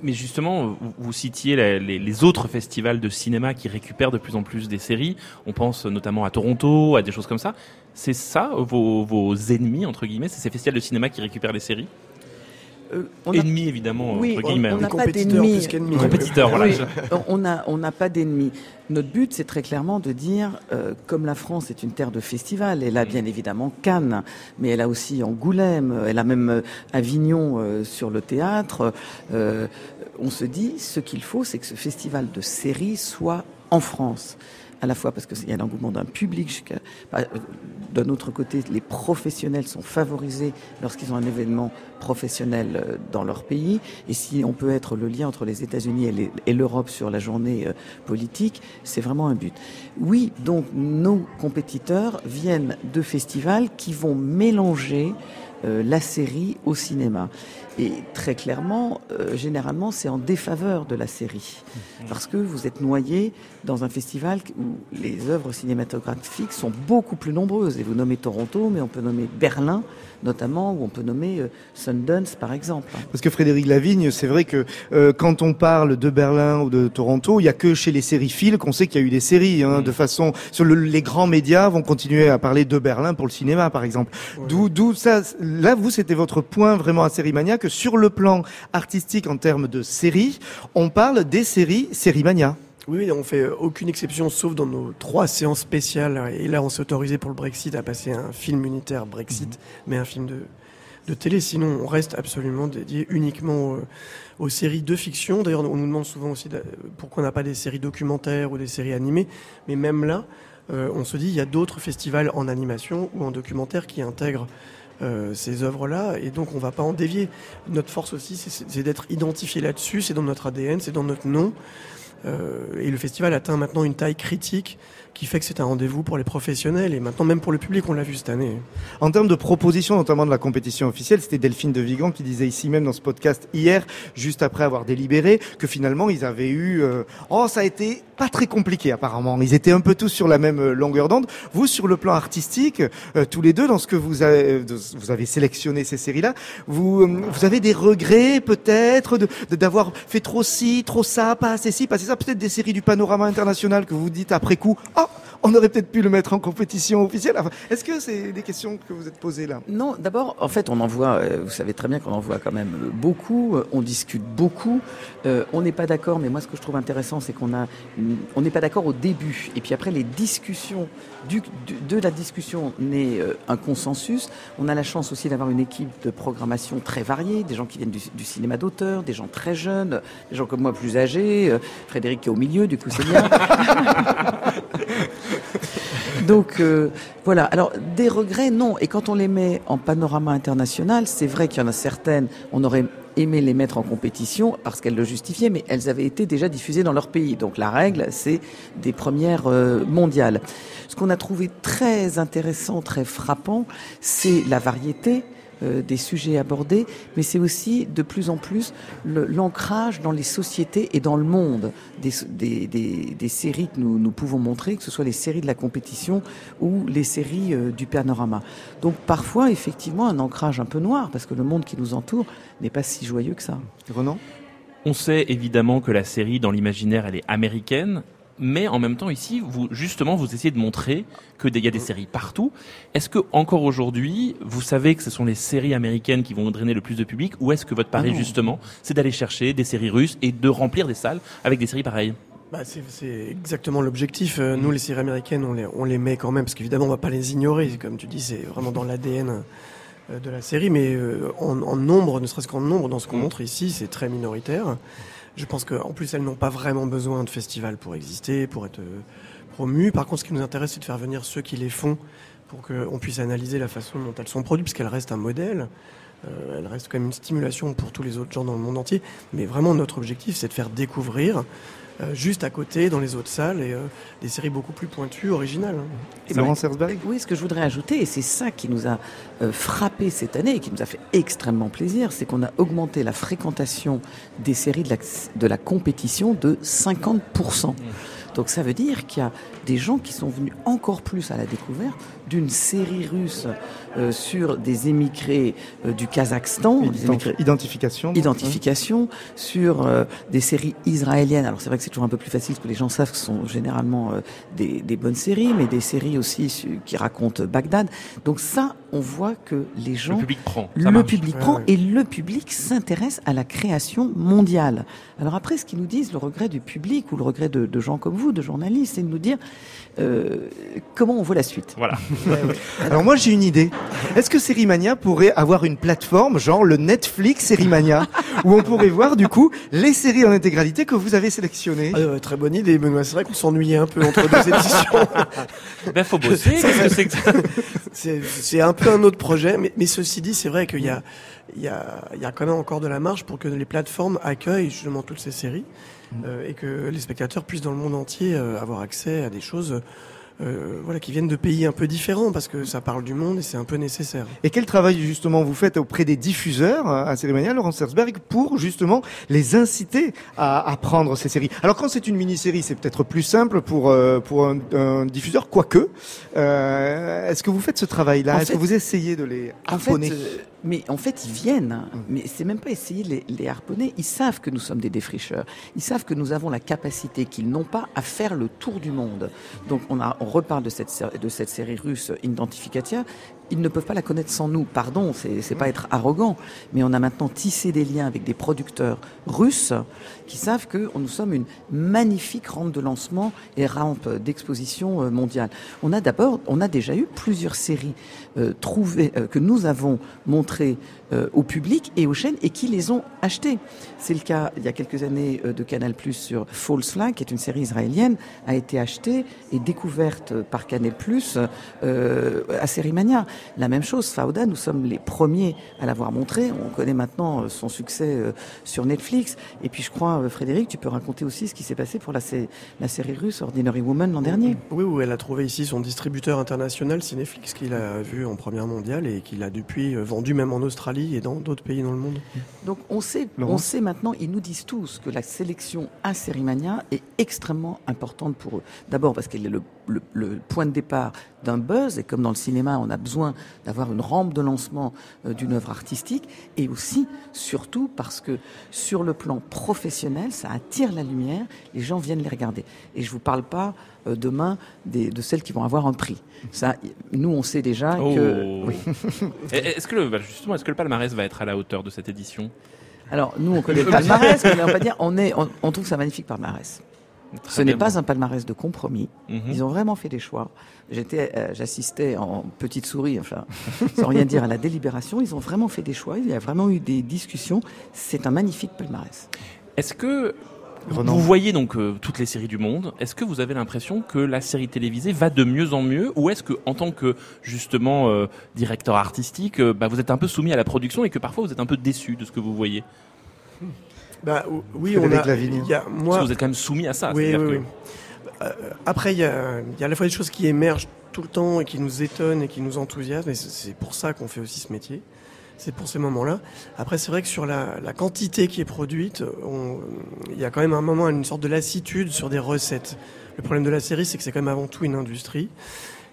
E: Mais justement, vous, citiez les, les, autres festivals de cinéma qui récupèrent de plus en plus des séries. On pense notamment à Toronto, à des choses comme ça. C'est ça vos, vos ennemis, entre guillemets C'est ces festivals de cinéma qui récupèrent les séries?
I: Euh,
E: ennemis évidemment
I: oui,
E: entre guillemets.
I: On n'a pas d'ennemis.
E: Compétiteurs, voilà.
I: on n'a on pas d'ennemis. Notre but, c'est très clairement de dire, euh, comme la France est une terre de festivals, elle a bien évidemment Cannes, mais elle a aussi Angoulême, elle a même euh, Avignon euh, sur le théâtre. Euh, on se dit, ce qu'il faut, c'est que ce festival de séries soit en France à la fois parce qu'il y a l'engouement d'un public, d'un autre côté, les professionnels sont favorisés lorsqu'ils ont un événement professionnel euh, dans leur pays, et si on peut être le lien entre les États-Unis et l'Europe sur la journée euh, politique, c'est vraiment un but. Oui, donc nos compétiteurs viennent de festivals qui vont mélanger euh, la série au cinéma. Et très clairement, euh, généralement, c'est en défaveur de la série. Parce que vous êtes noyé dans un festival où les œuvres cinématographiques sont beaucoup plus nombreuses. Et vous nommez Toronto, mais on peut nommer Berlin, notamment, où on peut nommer euh, Sundance, par exemple.
C: Parce que Frédéric Lavigne, c'est vrai que euh, quand on parle de Berlin ou de Toronto, il n'y a que chez les sériphiles qu'on sait qu'il y a eu des séries. Hein, De façon, sur le, les grands médias vont continuer à parler de Berlin pour le cinéma, par exemple. D'où, d'où ça. Là, vous, c'était votre point vraiment à Sérimania que sur le plan artistique en termes de séries, on parle des séries Sérimania.
J: Oui, on fait aucune exception, sauf dans nos trois séances spéciales. Et là, on s'est autorisé pour le Brexit à passer un film unitaire Brexit, mhm. mais un film de, de télé. Sinon, on reste absolument dédié uniquement aux, séries de fiction. D'ailleurs, on nous demande souvent aussi pourquoi on n'a pas des séries documentaires ou des séries animées. Mais même là, euh, on se dit, il y a d'autres festivals en animation ou en documentaire qui intègrent euh, ces œuvres-là, et donc on va pas en dévier. Notre force aussi, c'est d'être identifié là-dessus, c'est dans notre ADN, c'est dans notre nom. Euh, et le festival atteint maintenant une taille critique qui fait que c'est un rendez-vous pour les professionnels et maintenant même pour le public, on l'a vu cette année.
C: En termes de propositions, notamment de la compétition officielle, c'était Delphine de Vigan qui disait ici même dans ce podcast hier, juste après avoir délibéré, que finalement ils avaient eu... Euh, oh, ça a été pas très compliqué apparemment. Ils étaient un peu tous sur la même euh, longueur d'onde. Vous, sur le plan artistique, euh, tous les deux, dans ce que vous avez, vous avez sélectionné ces séries-là, vous, vous avez des regrets peut-être de d'avoir fait trop ci, trop ça, pas assez ci, pas assez ça, peut-être des séries du panorama international que vous dites après coup, oh, out on aurait peut-être pu le mettre en compétition officielle. Est-ce que c'est des questions que vous êtes posées là?
I: Non, d'abord, en fait, on en voit, euh, vous savez très bien qu'on en voit quand même beaucoup, euh, on discute beaucoup, euh, on n'est pas d'accord, mais moi ce que je trouve intéressant, c'est qu'on a, on n'est pas d'accord au début, et puis après les discussions, du, de la discussion naît un consensus. On a la chance aussi d'avoir une équipe de programmation très variée, des gens qui viennent du, cinéma d'auteur, des gens très jeunes, des gens comme moi plus âgés, Frédéric qui est au milieu, du coup c'est bien. (laughs) (laughs) Donc euh, voilà. Alors des regrets, non. Et quand on les met en panorama international, c'est vrai qu'il y en a certaines, on aurait aimé les mettre en compétition parce qu'elles le justifiaient, mais elles avaient été déjà diffusées dans leur pays. Donc la règle, c'est des premières euh, mondiales. Ce qu'on a trouvé très intéressant, très frappant, c'est la variété euh, des sujets abordés, mais c'est aussi de plus en plus l'ancrage dans les sociétés et dans le monde des, des, séries que nous, nous, pouvons montrer, que ce soit les séries de la compétition ou les séries euh, du panorama. Donc parfois, effectivement, un ancrage un peu noir, parce que le monde qui nous entoure n'est pas si joyeux que ça.
C: Renan?
E: On sait évidemment que la série, dans l'imaginaire, elle est américaine mais en même temps ici, vous justement, vous essayez de montrer que y a des séries partout. Est-ce que encore aujourd'hui, vous savez que ce sont les séries américaines qui vont drainer le plus de public, ou est-ce que votre pari ah justement, c'est d'aller chercher des séries russes et de remplir des salles avec des séries pareilles?
J: Bah c'est exactement l'objectif. Euh, nous, les séries américaines, on les, on les met quand même, parce qu'évidemment, on va pas les ignorer. Comme tu dis, c'est vraiment dans l'ADN euh, de la série, mais euh, en, en nombre, ne serait-ce qu'en nombre, dans ce qu'on mm. montre ici, c'est très minoritaire. Je pense qu'en plus, elles n'ont pas vraiment besoin de festivals pour exister, pour être euh, promues. Par contre, ce qui nous intéresse, c'est de faire venir ceux qui les font pour qu'on puisse analyser la façon dont elles sont produites, puisqu'elles restent un modèle. Euh, elles restent quand même une stimulation pour tous les autres gens dans le monde entier. Mais vraiment, notre objectif, c'est de faire découvrir euh, juste à côté, dans les autres salles, et euh, des séries beaucoup plus pointues, originales.
C: Et Laurence Herzberg
I: Oui, ce que je voudrais ajouter, et c'est ça qui nous a euh, frappé cette année et qui nous a fait extrêmement plaisir, c'est qu'on a augmenté la fréquentation des séries de la, de la compétition de 50%. Donc ça veut dire qu'il y a des gens qui sont venus encore plus à la découverte d'une série russe euh, sur des émigrés euh, du Kazakhstan, des émigrés-
C: Identification. donc,
I: identification sur euh, des séries israéliennes. Alors c'est vrai que c'est toujours un peu plus facile parce que les gens savent que ce sont généralement euh, des, des bonnes séries, mais des séries aussi su- qui racontent Bagdad. Donc ça, on voit que les gens,
E: Le public prend. ça
I: le
E: marche.
I: public
J: Ouais,
I: prend
J: ouais.
I: et le public s'intéresse à la création mondiale. Alors après, ce qu'ils nous disent, le regret du public ou le regret de, de gens comme vous, de journalistes, c'est de nous dire euh, comment on voit la suite?
E: Voilà. (laughs)
C: Alors moi j'ai une idée. Est-ce que Sérimania pourrait avoir une plateforme genre le Netflix Sérimania (laughs) où on pourrait voir du coup les séries en intégralité que vous avez sélectionnées?
J: Ah, euh, très bonne idée, Benoît. C'est vrai qu'on s'ennuyait un peu entre deux (laughs) émissions.
E: ben faut bosser. C'est
J: un peu un autre projet, mais, mais ceci dit, c'est vrai qu'il y a, il y, a, il y a quand même encore de la marge pour que les plateformes accueillent justement toutes ces séries et que les spectateurs puissent dans le monde entier euh, avoir accès à des choses euh, voilà, qui viennent de pays un peu différents parce que ça parle du monde et c'est un peu nécessaire.
C: Et quel travail justement vous faites auprès des diffuseurs euh, à Sérimania, Laurence Herzberg, pour justement les inciter à, à prendre ces séries? Alors quand c'est une mini-série, c'est peut-être plus simple pour euh, pour un, un diffuseur, quoique. Euh, Est-ce que vous faites ce travail-là? Est-ce que vous essayez de les
I: euh, mais en fait, ils viennent. hein. Mais c'est même pas essayer de les, les harponner. Ils savent que nous sommes des défricheurs. Ils savent que nous avons la capacité qu'ils n'ont pas à faire le tour du monde. Donc, on, a, on reparle de cette, de cette série russe Identificatia. Ils ne peuvent pas la connaître sans nous. Pardon, c'est c'est pas être arrogant. Mais on a maintenant tissé des liens avec des producteurs russes qui savent que nous sommes une magnifique rampe de lancement et rampe d'exposition euh, mondiale. On a d'abord, on a déjà eu plusieurs séries euh, trouvées euh, que nous avons montrées au public et aux chaînes et qui les ont achetées. C'est le cas il y a quelques années de Canal Plus sur False Flag, qui est une série israélienne, a été achetée et découverte par Canal Plus à Sérimania. La même chose, Fauda, nous sommes les premiers à l'avoir montré. On connaît maintenant son succès sur Netflix. Et puis je crois, euh, Frédéric, tu peux raconter aussi ce qui s'est passé pour la, sé- la série russe Ordinary Woman l'an dernier.
J: Oui, oui, elle a trouvé ici son distributeur international Cineflix qu'il a vu en première mondiale et qu'il a depuis euh, vendu même en Australie et dans d'autres pays dans le monde.
I: Donc on sait, on sait maintenant, ils nous disent tous que la sélection à Sérimania est extrêmement importante pour eux. D'abord parce qu'elle est le, le- le point de départ d'un buzz, et comme dans le cinéma, on a besoin d'avoir une rampe de lancement euh, d'une œuvre artistique, et aussi, surtout, parce que sur le plan professionnel, ça attire la lumière, les gens viennent les regarder. Et je vous parle pas euh, demain des, de celles qui vont avoir un prix. Ça, nous, on sait déjà que...
E: Oh. (laughs) Et- Est-ce que le, bah, justement, est-ce que le palmarès va être à la hauteur de cette édition?
I: Alors, nous, on connaît (laughs) le palmarès, mais on va dire, on, est, on, on trouve ça magnifique palmarès.
E: Très
I: Ce n'est pas un palmarès de compromis.
E: Mhm.
I: Ils ont vraiment fait des choix. J'étais, euh, j'assistais en petite souris, enfin, (laughs) sans rien dire à la délibération. Ils ont vraiment fait des choix. Il y a vraiment eu des discussions. C'est un magnifique palmarès.
E: Est-ce que
C: Renan.
E: vous voyez donc euh, toutes les séries du monde Est-ce que vous avez l'impression que la série télévisée va de mieux en mieux, ou est-ce que, en tant que justement euh, directeur artistique, euh, bah, vous êtes un peu soumis à la production et que parfois vous êtes un peu déçu de ce que vous voyez?
J: Bah, ou- oui, on a, y a,
E: Parce
J: moi,
E: que vous êtes quand même soumis à ça.
J: Oui,
E: c'est-à-dire
J: oui,
E: que-
J: oui. Après, il y a, y a à la fois des choses qui émergent tout le temps et qui nous étonnent et qui nous enthousiasment, et c'est- c'est pour ça qu'on fait aussi ce métier. C'est pour ces moments-là. Après, c'est vrai que sur la, la quantité qui est produite, on- il y a quand même un moment, une sorte de lassitude sur des recettes. Le problème de la série, c'est que c'est quand même avant tout une industrie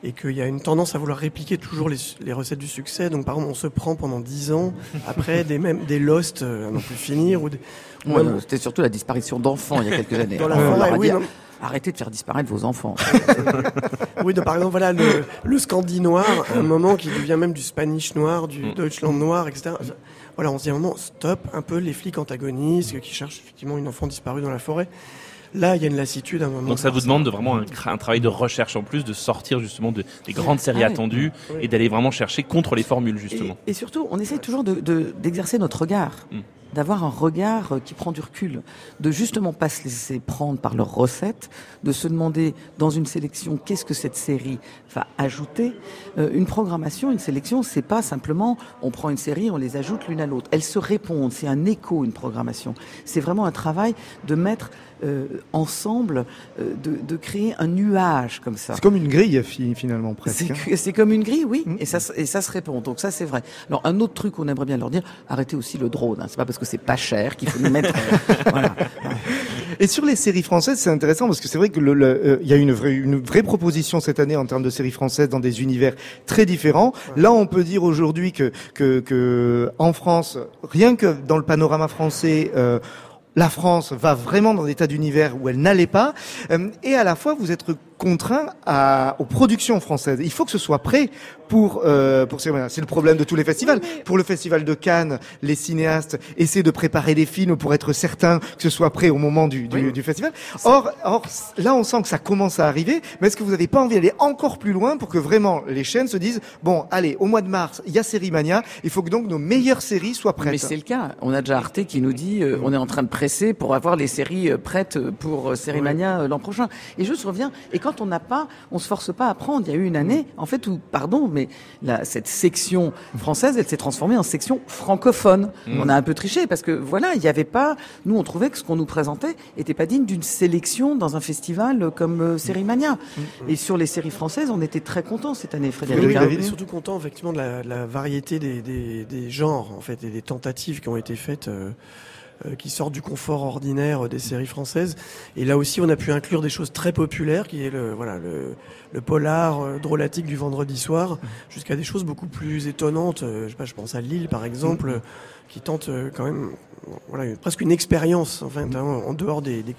J: et qu'il y a une tendance à vouloir répliquer toujours les, les recettes du succès. Donc, par exemple, on se prend pendant 10 ans après des, même, des Lost euh, à non plus finir ou
I: Ouais, C'était surtout la disparition d'enfants il y a quelques (laughs) années.
J: Dans la oui.
I: Arrêtez de faire disparaître vos enfants. (laughs)
J: Oui, donc, par exemple, voilà, le, le Scandi noir, un moment qui devient même du Spanish noir, du
E: Mm.
J: Deutschland noir, etc. Voilà, on se dit à un moment, stop, un peu les flics antagonistes qui cherchent effectivement une enfant disparue dans la forêt. Là, il y a une lassitude à un moment.
E: Donc ça vous demande de vraiment un, travail de recherche en plus, de sortir justement de, des grandes séries
I: Ah oui.
E: attendues
J: Oui.
E: et d'aller vraiment chercher contre les formules justement.
I: Et, et surtout, on essaie toujours de- de- d'exercer notre regard,
E: Mm.
I: D'avoir un regard euh, qui prend du recul, de justement pas se laisser prendre par leurs recettes, de se demander dans une sélection qu'est-ce que cette série va ajouter. Euh, une programmation, une sélection, c'est pas simplement on prend une série, on les ajoute l'une à l'autre. Elles se répondent, c'est un écho, une programmation. C'est vraiment un travail de mettre euh, ensemble, euh, de, de créer un nuage comme ça.
C: C'est comme une grille fi- finalement presque.
I: C'est
C: hein.
I: C'est comme une grille, oui,
C: Mm.
I: et, ça, se- et ça se répond. Donc ça, c'est vrai. Alors un autre truc qu'on aimerait bien leur dire, arrêtez aussi le drone. Hein. C'est pas parce que c'est pas cher qu'il faut nous mettre. euh, (laughs) voilà.
C: Et sur les séries françaises, c'est intéressant parce que c'est vrai que le, euh, il y a une vraie, une vraie proposition cette année en termes de séries françaises dans des univers très différents. Là, on peut dire aujourd'hui que, que, que en France, rien que dans le panorama français, euh, la France va vraiment dans des tas d'univers où elle n'allait pas, euh, et à la fois vous êtes contraint à, aux productions françaises. Il faut que ce soit prêt pour euh, pour C'est le problème de tous les festivals. Pour le festival de Cannes, les cinéastes essaient de préparer des films pour être certains que ce soit prêt au moment du, du, du festival. Or, or, là, on sent que ça commence à arriver. Mais est-ce que vous n'avez pas envie d'aller encore plus loin pour que vraiment les chaînes se disent bon, allez, au mois de mars, il y a Série Mania. Il faut que donc nos meilleures séries soient prêtes.
I: Mais c'est le cas. On a déjà Arte qui nous dit euh, on est en train de pour avoir les séries euh, prêtes pour euh, Série Mania l'an prochain. Et je reviens. Et quand on n'a pas, on se force pas à prendre. Il y a eu une année, en fait, où pardon, mais la, cette section française, elle s'est transformée en section francophone. Mm. On a un peu triché parce que voilà, il n'y avait pas. Nous, on trouvait que ce qu'on nous présentait était pas digne d'une sélection dans un festival comme euh, Sérimania. Mm. Mm. Et sur les séries françaises, on était très contents cette année, Frédéric.
J: Oui, oui, surtout content effectivement de la, la variété des, des, des, genres en fait et des tentatives qui ont été faites. Euh, euh, qui sortent du confort ordinaire des séries françaises. Et là aussi, on a pu inclure des choses très populaires, qui est le voilà le, le polar euh, drôlatique du vendredi soir, jusqu'à des choses beaucoup plus étonnantes. Euh, je, sais pas, je pense à Lille, par exemple, qui tente quand même voilà presque une expérience en fait, hein, en dehors des, des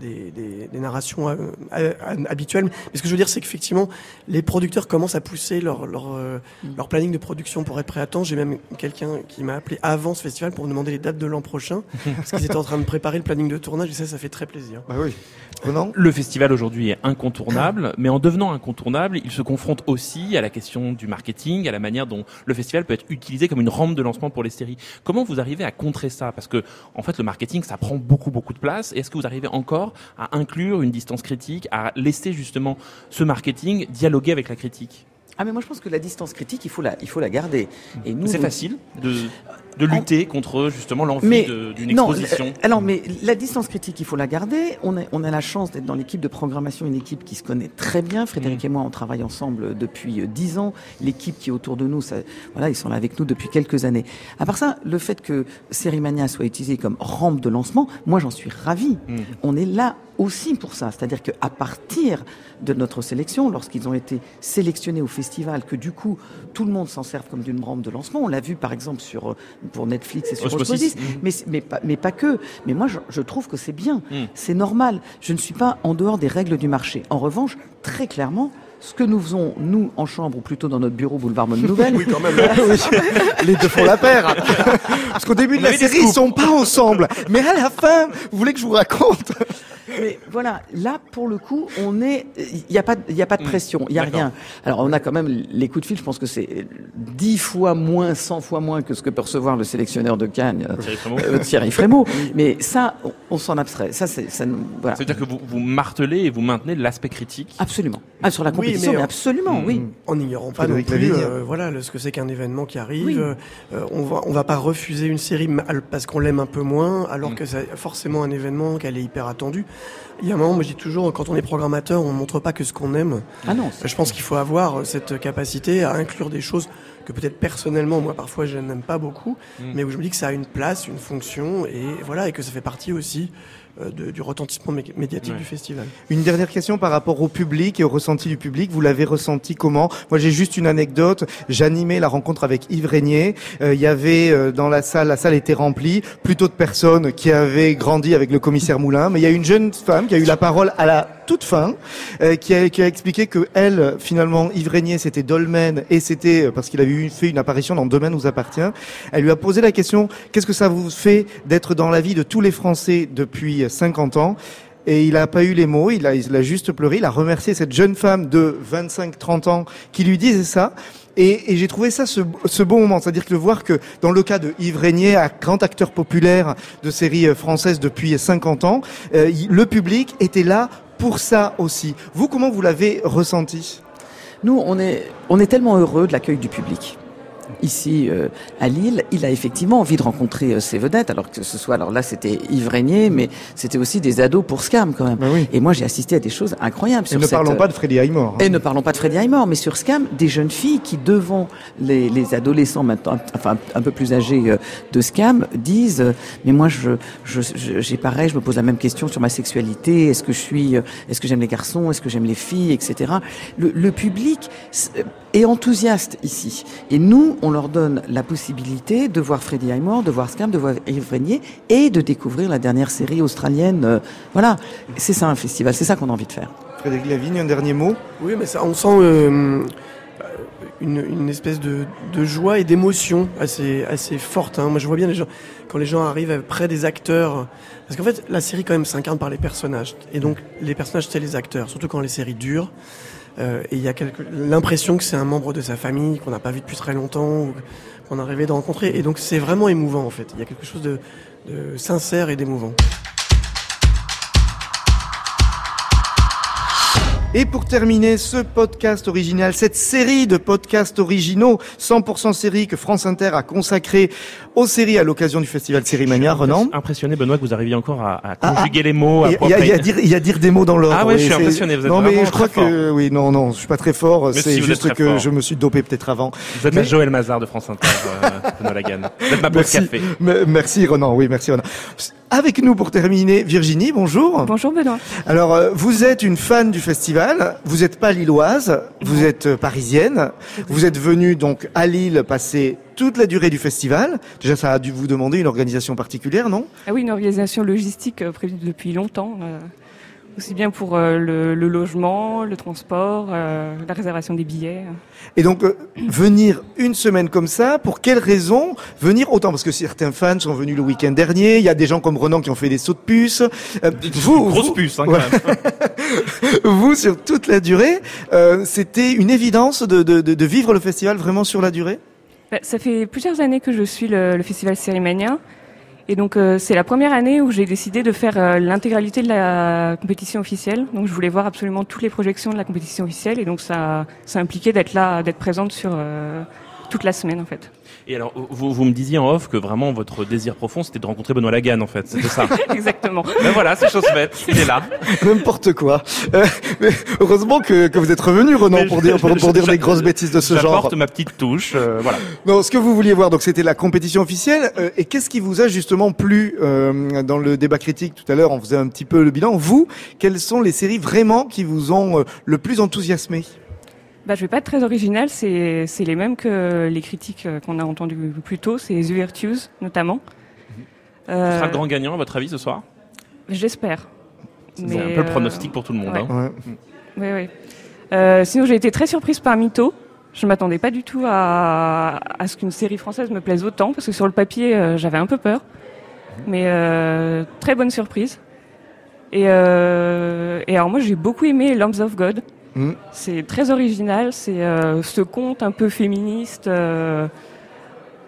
J: des, des, des narrations euh, habituelles. Mais ce que je veux dire, c'est qu'effectivement, les producteurs commencent à pousser leur, leur, euh, mm. leur planning de production pour être prêt à temps. J'ai même quelqu'un qui m'a appelé avant ce festival pour me demander les dates de l'an prochain, (laughs) parce qu'ils étaient en train de préparer le planning de tournage, et ça, ça fait très plaisir.
C: Bah oui.
E: Le festival aujourd'hui est incontournable, mais en devenant incontournable, il se confronte aussi à la question du marketing, à la manière dont le festival peut être utilisé comme une rampe de lancement pour les séries. Comment vous arrivez à contrer ça? Parce que, en fait, le marketing, ça prend beaucoup, beaucoup de place. Est-ce que vous arrivez encore à inclure une distance critique, à laisser justement ce marketing dialoguer avec la critique.
I: Ah mais moi je pense que la distance critique il faut la il faut la garder.
E: Et nous c'est facile de de lutter contre justement l'envie d'une exposition.
I: Non, alors mais la distance critique il faut la garder. On a on a la chance d'être dans l'équipe de programmation une équipe qui se connaît très bien. Frédéric mm. et moi on travaille ensemble depuis euh, dix ans. L'équipe qui est autour de nous ça, voilà ils sont là avec nous depuis quelques années. À part ça le fait que Sérimania soit utilisé comme rampe de lancement moi j'en suis ravi. Mm. On est là aussi pour ça. C'est-à-dire qu'à partir de notre sélection, lorsqu'ils ont été sélectionnés au festival, que du coup tout le monde s'en serve comme d'une rampe de lancement. On l'a vu par exemple sur euh, pour Netflix et sur Osmosis, mais, mais, pas, mais pas que. Mais moi je, je trouve que c'est bien, mm. c'est normal. Je ne suis pas en dehors des règles du marché. En revanche, très clairement, ce que nous faisons, nous, en chambre, ou plutôt dans notre bureau boulevard Bonne Nouvelle. (laughs)
C: oui, quand même. (laughs) Les deux font la paire. Parce qu'au début de la série, ils sont pas ensemble. Mais à la fin, vous voulez que je vous raconte?
I: Mais voilà, là, pour le coup, on est, il n'y a pas, il y a pas de mm. pression, il y a rien. Alors, on a quand même les coups de fil. Je pense que c'est dix fois moins, cent fois moins que ce que peut recevoir le sélectionneur de Cannes, euh, Thierry Frémaux. Mais ça, on, s'en abstrait. Ça, c'est, ça,
E: voilà. C'est-à-dire que vous, vous martelez et vous maintenez l'aspect critique.
I: Absolument. Ah, sur la compétition, mais, absolument, oui.
J: En ignorant pas non plus, euh, voilà, ce que c'est qu'un événement qui arrive. Euh, on va, on va pas refuser une série parce qu'on l'aime un peu moins, alors mm. que c'est forcément un événement qu'elle est hyper attendue. Il y a un moment, moi je dis toujours, quand on est programmateur, on montre pas que ce qu'on aime.
I: Ah non.
J: Je pense qu'il faut avoir cette capacité à inclure des choses que peut-être personnellement, moi parfois je n'aime pas beaucoup, mm. mais où je me dis que ça a une place, une fonction, et voilà, et que ça fait partie aussi euh, de, du retentissement médiatique du festival.
C: Une dernière question par rapport au public et au ressenti du public. Vous l'avez ressenti comment? Moi, j'ai juste une anecdote. J'animais la rencontre avec Yves Régnier. Euh, il y avait euh, dans la salle, la salle était remplie, plutôt de personnes qui avaient grandi avec le commissaire Moulin. Mais il y a une jeune femme qui a eu la parole à la toute fin, qui, a, qui a expliqué que elle, finalement, Yves Régnier, c'était Dolmen et c'était parce qu'il avait eu, fait une apparition dans Domaine nous appartient. Elle lui a posé la question qu'est-ce que ça vous fait d'être dans la vie de tous les Français depuis 50 ans? Et il n'a pas eu les mots, il a, il a juste pleuré, il a remercié cette jeune femme de 25-30 ans qui lui disait ça. Et, et j'ai trouvé ça ce, ce beau moment, c'est-à-dire que de voir que dans le cas de Yves Régnier, grand acteur populaire de séries euh, françaises depuis 50 ans, euh, le public était là pour ça aussi. Vous, comment vous l'avez ressenti?
I: Nous, on est, on est tellement heureux de l'accueil du public. Ici euh, à Lille, il a effectivement envie de rencontrer euh, ses vedettes, alors que ce soit, alors là c'était Yves Régnier, mais c'était aussi des ados pour Scam quand même.
C: Bah oui.
I: Et moi j'ai assisté à des choses incroyables.
C: Et
I: sur
C: ne
I: cette,
C: parlons pas de Freddy Highmore. hein.
I: et ne parlons pas de Freddy Highmore, mais sur Scam, des jeunes filles qui, devant les, les adolescents maintenant, enfin un peu plus âgés euh, de Scam, disent euh, mais moi je je- je- j'ai pareil, je me pose la même question sur ma sexualité. Est-ce que je suis, euh, est-ce que j'aime les garçons, est-ce que j'aime les filles, etc. Le, le public s- est enthousiaste ici, et nous on leur donne la possibilité de voir Freddy Highmore, de voir Scam, de voir Yves Régnier et de découvrir la dernière série australienne. euh, voilà, c'est ça un festival, c'est ça qu'on a envie de faire.
C: Frédéric Lavigne, un dernier mot?
J: Oui, mais ça, on sent euh, une, une espèce de, de joie et d'émotion assez, assez forte. hein. Moi, je vois bien les gens, quand les gens arrivent près des acteurs. Parce qu'en fait, la série, quand même, s'incarne par les personnages. Et donc, les personnages, c'est les acteurs. Surtout quand les séries durent. Euh, et il y a l'impression que c'est un membre de sa famille qu'on n'a pas vu depuis très longtemps ou qu'on a rêvé de rencontrer. Et donc, c'est vraiment émouvant, en fait. Il y a quelque chose de, de sincère et d'émouvant.
C: Et pour terminer ce podcast original, cette série de podcasts originaux, 100% série que France Inter a consacré aux séries à l'occasion du festival Sérimania, Renan.
E: Impressionné, Benoît, que vous arriviez encore à, à
C: Ah,
E: conjuguer les mots.
C: Il y, y y y a dire des mots dans l'ordre.
E: Ah ouais, je suis impressionné, vous êtes
C: Non, mais je crois que, oui, non, non, je suis pas très fort. C'est
E: si,
C: juste que
E: fort.
C: je me suis dopé peut-être avant.
E: Vous êtes
C: Mais-
E: Joël Mazar de France Inter, euh, Benoît Lagan. Vous êtes ma
C: Merci,
E: café.
C: Me- merci Renan, oui, merci Renan. Avec nous pour terminer, Virginie, bonjour.
B: Bonjour Benoît.
C: Alors, euh, vous êtes une fan du festival, vous n'êtes pas lilloise, vous êtes euh, parisienne, vous êtes venue donc à Lille passer toute la durée du festival. Déjà, ça a dû vous demander une organisation particulière, non?
K: Ah oui, une organisation logistique euh, prévue depuis longtemps, aussi bien pour euh, le, le logement, le transport, euh, la réservation des billets.
C: Et donc, euh, venir une semaine comme ça, pour quelles raisons venir autant? Parce que certains fans sont venus le week-end dernier, il y a des gens comme Renan qui ont fait des sauts de puce. Euh, vous,
E: Grosse
C: vous-
E: puce, hein, quand
C: Ouais.
E: même. (laughs)
C: vous, sur toute la durée, euh, c'était une évidence de, de, de, de vivre le festival vraiment sur la durée?
K: Bah, Ça fait plusieurs années que je suis le, le festival Sérimania. Et donc euh, c'est la première année où j'ai décidé de faire euh, l'intégralité de la compétition officielle. Donc je voulais voir absolument toutes les projections de la compétition officielle et donc ça, ça impliquait d'être là, d'être présente sur euh, toute la semaine en fait.
E: Et alors, vous, vous me disiez en off que vraiment votre désir profond, c'était de rencontrer Benoît Lagan, en fait. C'était ça. (laughs)
K: Exactement.
E: ben voilà, c'est chose faite. Il est là. (laughs)
C: N'importe quoi. Euh, mais heureusement que, que vous êtes revenu, Renan,
E: Mais
C: pour
E: je-
C: dire, pour, pour
E: je-
C: dire
E: je-
C: des grosses bêtises de ce genre.
E: J'apporte ma petite touche, euh, voilà.
C: Non, ce que vous vouliez voir, donc c'était la compétition officielle. euh, et qu'est-ce qui vous a justement plu euh, dans le débat critique tout à l'heure? On faisait un petit peu le bilan. Vous, quelles sont les séries vraiment qui vous ont euh, le plus enthousiasmé?
K: Bah, je vais pas être très original, c'est c'est les mêmes que les critiques euh, qu'on a entendues plus tôt, c'est The Virtues notamment. Euh,
E: sera le grand gagnant, à votre avis, ce soir?
K: J'espère.
E: C'est
K: Mais,
E: un peu le
K: euh,
E: pronostic pour tout le monde.
K: ouais.
E: Hein.
K: Oui, oui. Euh, sinon, j'ai été très surprise par Mytho. Je m'attendais pas du tout à, à ce qu'une série française me plaise autant, parce que sur le papier, euh, j'avais un peu peur. Mais euh, très bonne surprise. Et, euh, et alors moi, j'ai beaucoup aimé Lambs of God. C'est très original, c'est euh, ce conte un peu féministe. euh,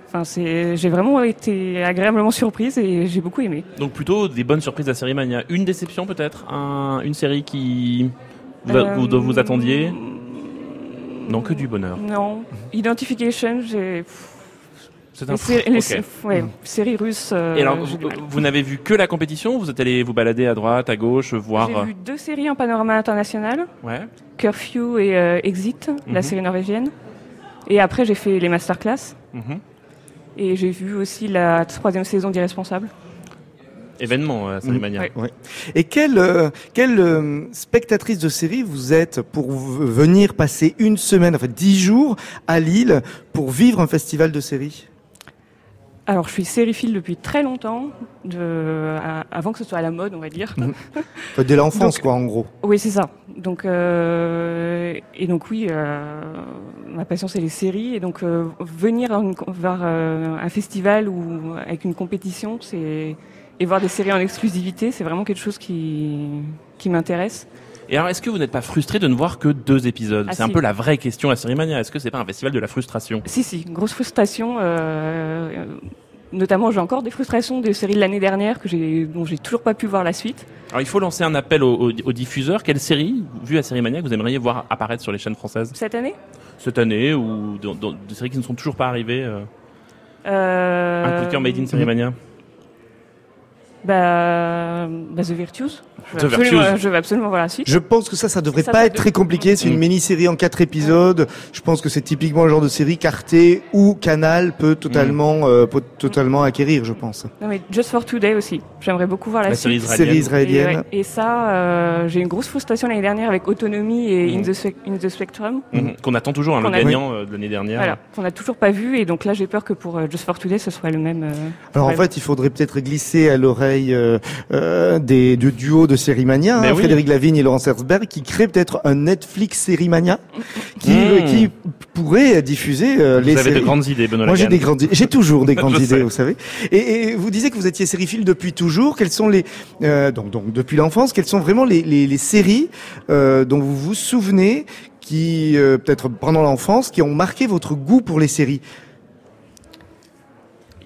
K: Enfin, c'est, j'ai vraiment été agréablement surprise et j'ai beaucoup aimé.
E: Donc plutôt des bonnes surprises à Série Mania. Une déception peut-être? Un, Une série qui vous,
K: Euh,
E: vous, dont vous attendiez? Non, que du bonheur.
K: Non, Identification, j'ai.
E: C'est un
K: Les, sé- les
E: ok.
K: sé- ouais, séries russes. euh,
E: Et alors, vous, n'avez vu que la compétition Vous êtes allé vous balader à droite, à gauche, voir
K: J'ai vu deux séries en panorama international,
E: Ouais.
K: Curfew et euh, Exit,
E: Mhm.
K: la série norvégienne. Et après, j'ai fait les masterclass.
E: Mhm.
K: Et j'ai vu aussi la troisième saison d'Irresponsable.
E: Événement à Série Mania.
K: Ouais.
C: Ouais. Et quelle, euh, quelle euh, spectatrice de série vous êtes pour venir passer une semaine, enfin dix jours à Lille pour vivre un festival de séries?
K: Alors, je suis sériephile depuis très longtemps, de, à- avant que ce soit à la mode, on va dire. (laughs)
C: Enfin, Dès l'enfance, quoi, en gros.
K: Oui, c'est ça. Donc, euh, et donc oui, euh, ma passion c'est les séries. Et donc euh, venir une- voir euh, un festival ou avec une compétition, c'est et voir des séries en exclusivité, c'est vraiment quelque chose qui qui m'intéresse.
E: Et alors, est-ce que vous n'êtes pas frustré de ne voir que deux épisodes
K: Ah,
E: C'est un peu la vraie question à Série Mania. Est-ce que c'est pas un festival de la frustration
K: Si, si, grosse frustration. euh, notamment, j'ai encore des frustrations des séries de l'année dernière que j'ai, dont j'ai toujours pas pu voir la suite.
E: Alors il faut lancer un appel aux, aux, aux diffuseurs. Quelle série, vu à Série Mania, que vous aimeriez voir apparaître sur les chaînes françaises
K: Cette année?
E: Cette année ou dans, dans des séries qui ne sont toujours pas arrivées euh,
K: euh...
E: Un coup de cœur made in Série Mania
K: bah, bah, The Virtues. Je
E: The
K: veux, absolument,
E: Virtues.
K: je veux absolument voir la suite.
C: Je pense que ça, ça devrait
K: Ça,
C: pas
K: ça
C: être très compliqué. C'est une
E: Mm.
C: mini-série en quatre épisodes. Je pense que c'est typiquement le genre de série qu'Arte ou Canal peut totalement, euh, peut totalement acquérir, je pense.
K: Non mais Just for Today aussi. J'aimerais beaucoup voir la,
E: La
K: suite.
E: série israélienne.
C: Série israélienne.
K: Et, ouais, et ça, euh, j'ai une grosse frustration l'année dernière avec Autonomy et
E: Mhm.
K: In, the, Spec- In the Spectrum.
E: Mhm. Qu'on attend toujours, hein, le
K: a-
E: gagnant euh, de l'année dernière.
K: Voilà, qu'on n'a toujours pas vu et donc là j'ai peur que pour euh, Just for Today ce soit le même. euh,
C: Alors en fait, il faudrait peut-être glisser à l'oreille euh, euh, des du duo de Sérimania,
E: Mais
C: hein,
E: oui.
C: Frédéric Lavigne et Laurence Herzberg, qui créent peut-être un Netflix Sérimania, qui,
E: Mm.
C: euh, qui pourrait diffuser euh,
E: Vous
C: les
E: avez de
C: séries.
E: grandes idées, Benoît
C: Moi, j'ai des grandes, j'ai toujours des (laughs) grandes idées,
E: sais.
C: vous savez. Et, et vous disiez que vous étiez sériephile depuis toujours. Quelles sont les, donc, donc depuis l'enfance, quelles sont vraiment les, les, les séries dont vous vous souvenez, qui peut-être pendant l'enfance, qui ont marqué votre goût pour les séries?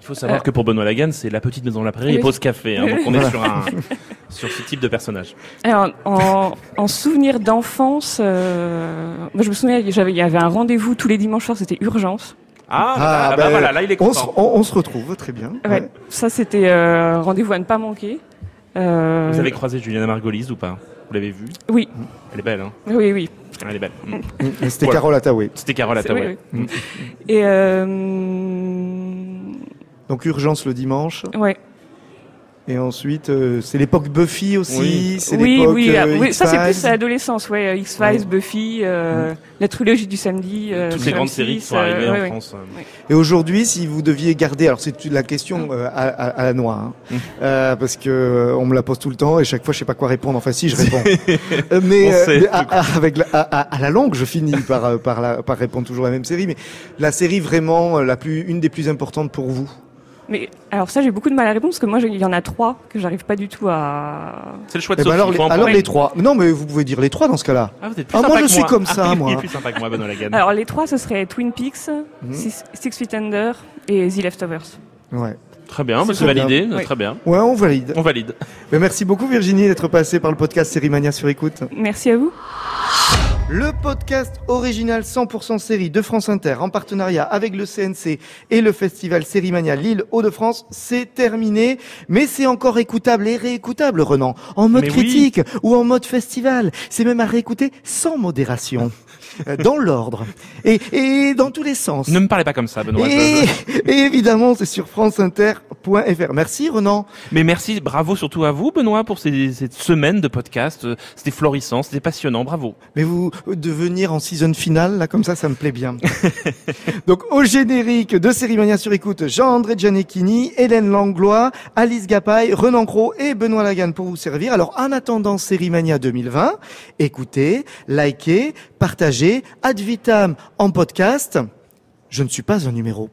E: Il faut savoir
K: Euh.
E: que pour Benoît Lagan, c'est La Petite Maison de la Prairie et
K: Oui.
E: Pause Café. Hein, donc on est sur, un, (laughs) sur ce type de personnage.
K: Alors, en, en souvenir d'enfance, euh, moi je me souviens, il y avait un rendez-vous tous les dimanches soirs, c'était Urgence.
E: Ah,
C: Ah,
E: bah, bah,
C: bah,
E: voilà, là il est content.
C: on, on se retrouve, très bien.
K: Ouais,
C: Ouais.
K: Ça c'était euh, rendez-vous à ne pas manquer. Euh,
E: Vous avez croisé Juliana Margolyes ou pas? Vous l'avez vue?
K: Oui,
E: Elle est belle, hein
K: oui, oui.
E: Elle est belle.
C: Et C'était
E: Voilà.
C: Carole Attaway.
E: C'était Carole Attaway.
K: oui. Et euh,
C: Donc Urgence le dimanche.
K: ouais.
C: Et ensuite, euh, c'est l'époque Buffy aussi.
E: Oui.
K: Oui, ah,
C: euh,
K: oui, ça c'est plus
C: X-Files.
K: à l'adolescence, ouais. X Files, Buffy, euh, la trilogie du samedi. euh,
E: Toutes les grandes
K: M6,
E: séries qui sont
K: euh,
E: arrivées en
K: ouais.
E: France. euh.
C: Et aujourd'hui, si vous deviez garder, alors c'est la question euh, à, à- à la noix, hein,
E: Mm.
C: euh, parce que euh, on me la pose tout le temps et chaque fois je sais pas quoi répondre. Enfin si, je (laughs) réponds. Euh, mais
E: On sait,
C: mais à, à- avec la, à, à- à la longue, je finis par euh, par, la, par répondre toujours la même série. Mais la série vraiment euh, la plus, une des plus importantes pour vous?
K: Mais alors ça, j'ai beaucoup de mal à répondre parce que moi, il y en a trois que j'arrive pas du tout à.
E: C'est le choix de
C: Eh ben
E: Sophie.
C: alors, les, alors les trois. Non, mais vous pouvez dire les trois dans ce cas-là.
E: Ah, vous êtes plus
C: Ah,
E: sympa
C: moi, je suis comme ça,
E: Ah,
C: moi.
E: Il est plus sympa que moi, Benoît Lagan.
K: Alors les trois, ce serait Twin Peaks,
C: Mhm.
K: Six, Six Feet Under et The Leftovers.
C: Ouais.
E: Très bien,
C: C'est
E: c'est
C: très bien.
E: validé.
K: Oui.
E: Très bien.
C: Ouais, on valide.
E: On valide.
C: Mais merci beaucoup Virginie d'être passée par le podcast Série Mania sur écoute.
K: Merci à vous.
C: Le podcast original 100% série de France Inter en partenariat avec le CNC et le festival Sérimania Lille Hauts-de-France, c'est terminé. Mais c'est encore écoutable et réécoutable, Renan. En mode
E: Mais oui.
C: critique ou en mode festival. C'est même à réécouter sans modération. Euh, Dans l'ordre. Et, et dans tous les sens.
E: Ne me parlez pas comme ça, Benoît.
C: Et, (laughs) et évidemment, c'est sur franceinter.fr. Merci Renan.
E: Mais merci, bravo surtout à vous, Benoît, pour ces, cette semaine de podcast. Euh, C'était florissant, c'était passionnant, bravo.
C: Mais vous de venir en season finale, là, comme ça, ça me plaît bien. (laughs) Donc, au générique de Sérimania sur écoute, Jean-André Gianecchini, Hélène Langlois, Alice Gapaille, Renan Cros et Benoît Lagan pour vous servir. Alors, en attendant Sérimania 2020, écoutez, likez, partagez, ad vitam en podcast. Je ne suis pas un numéro.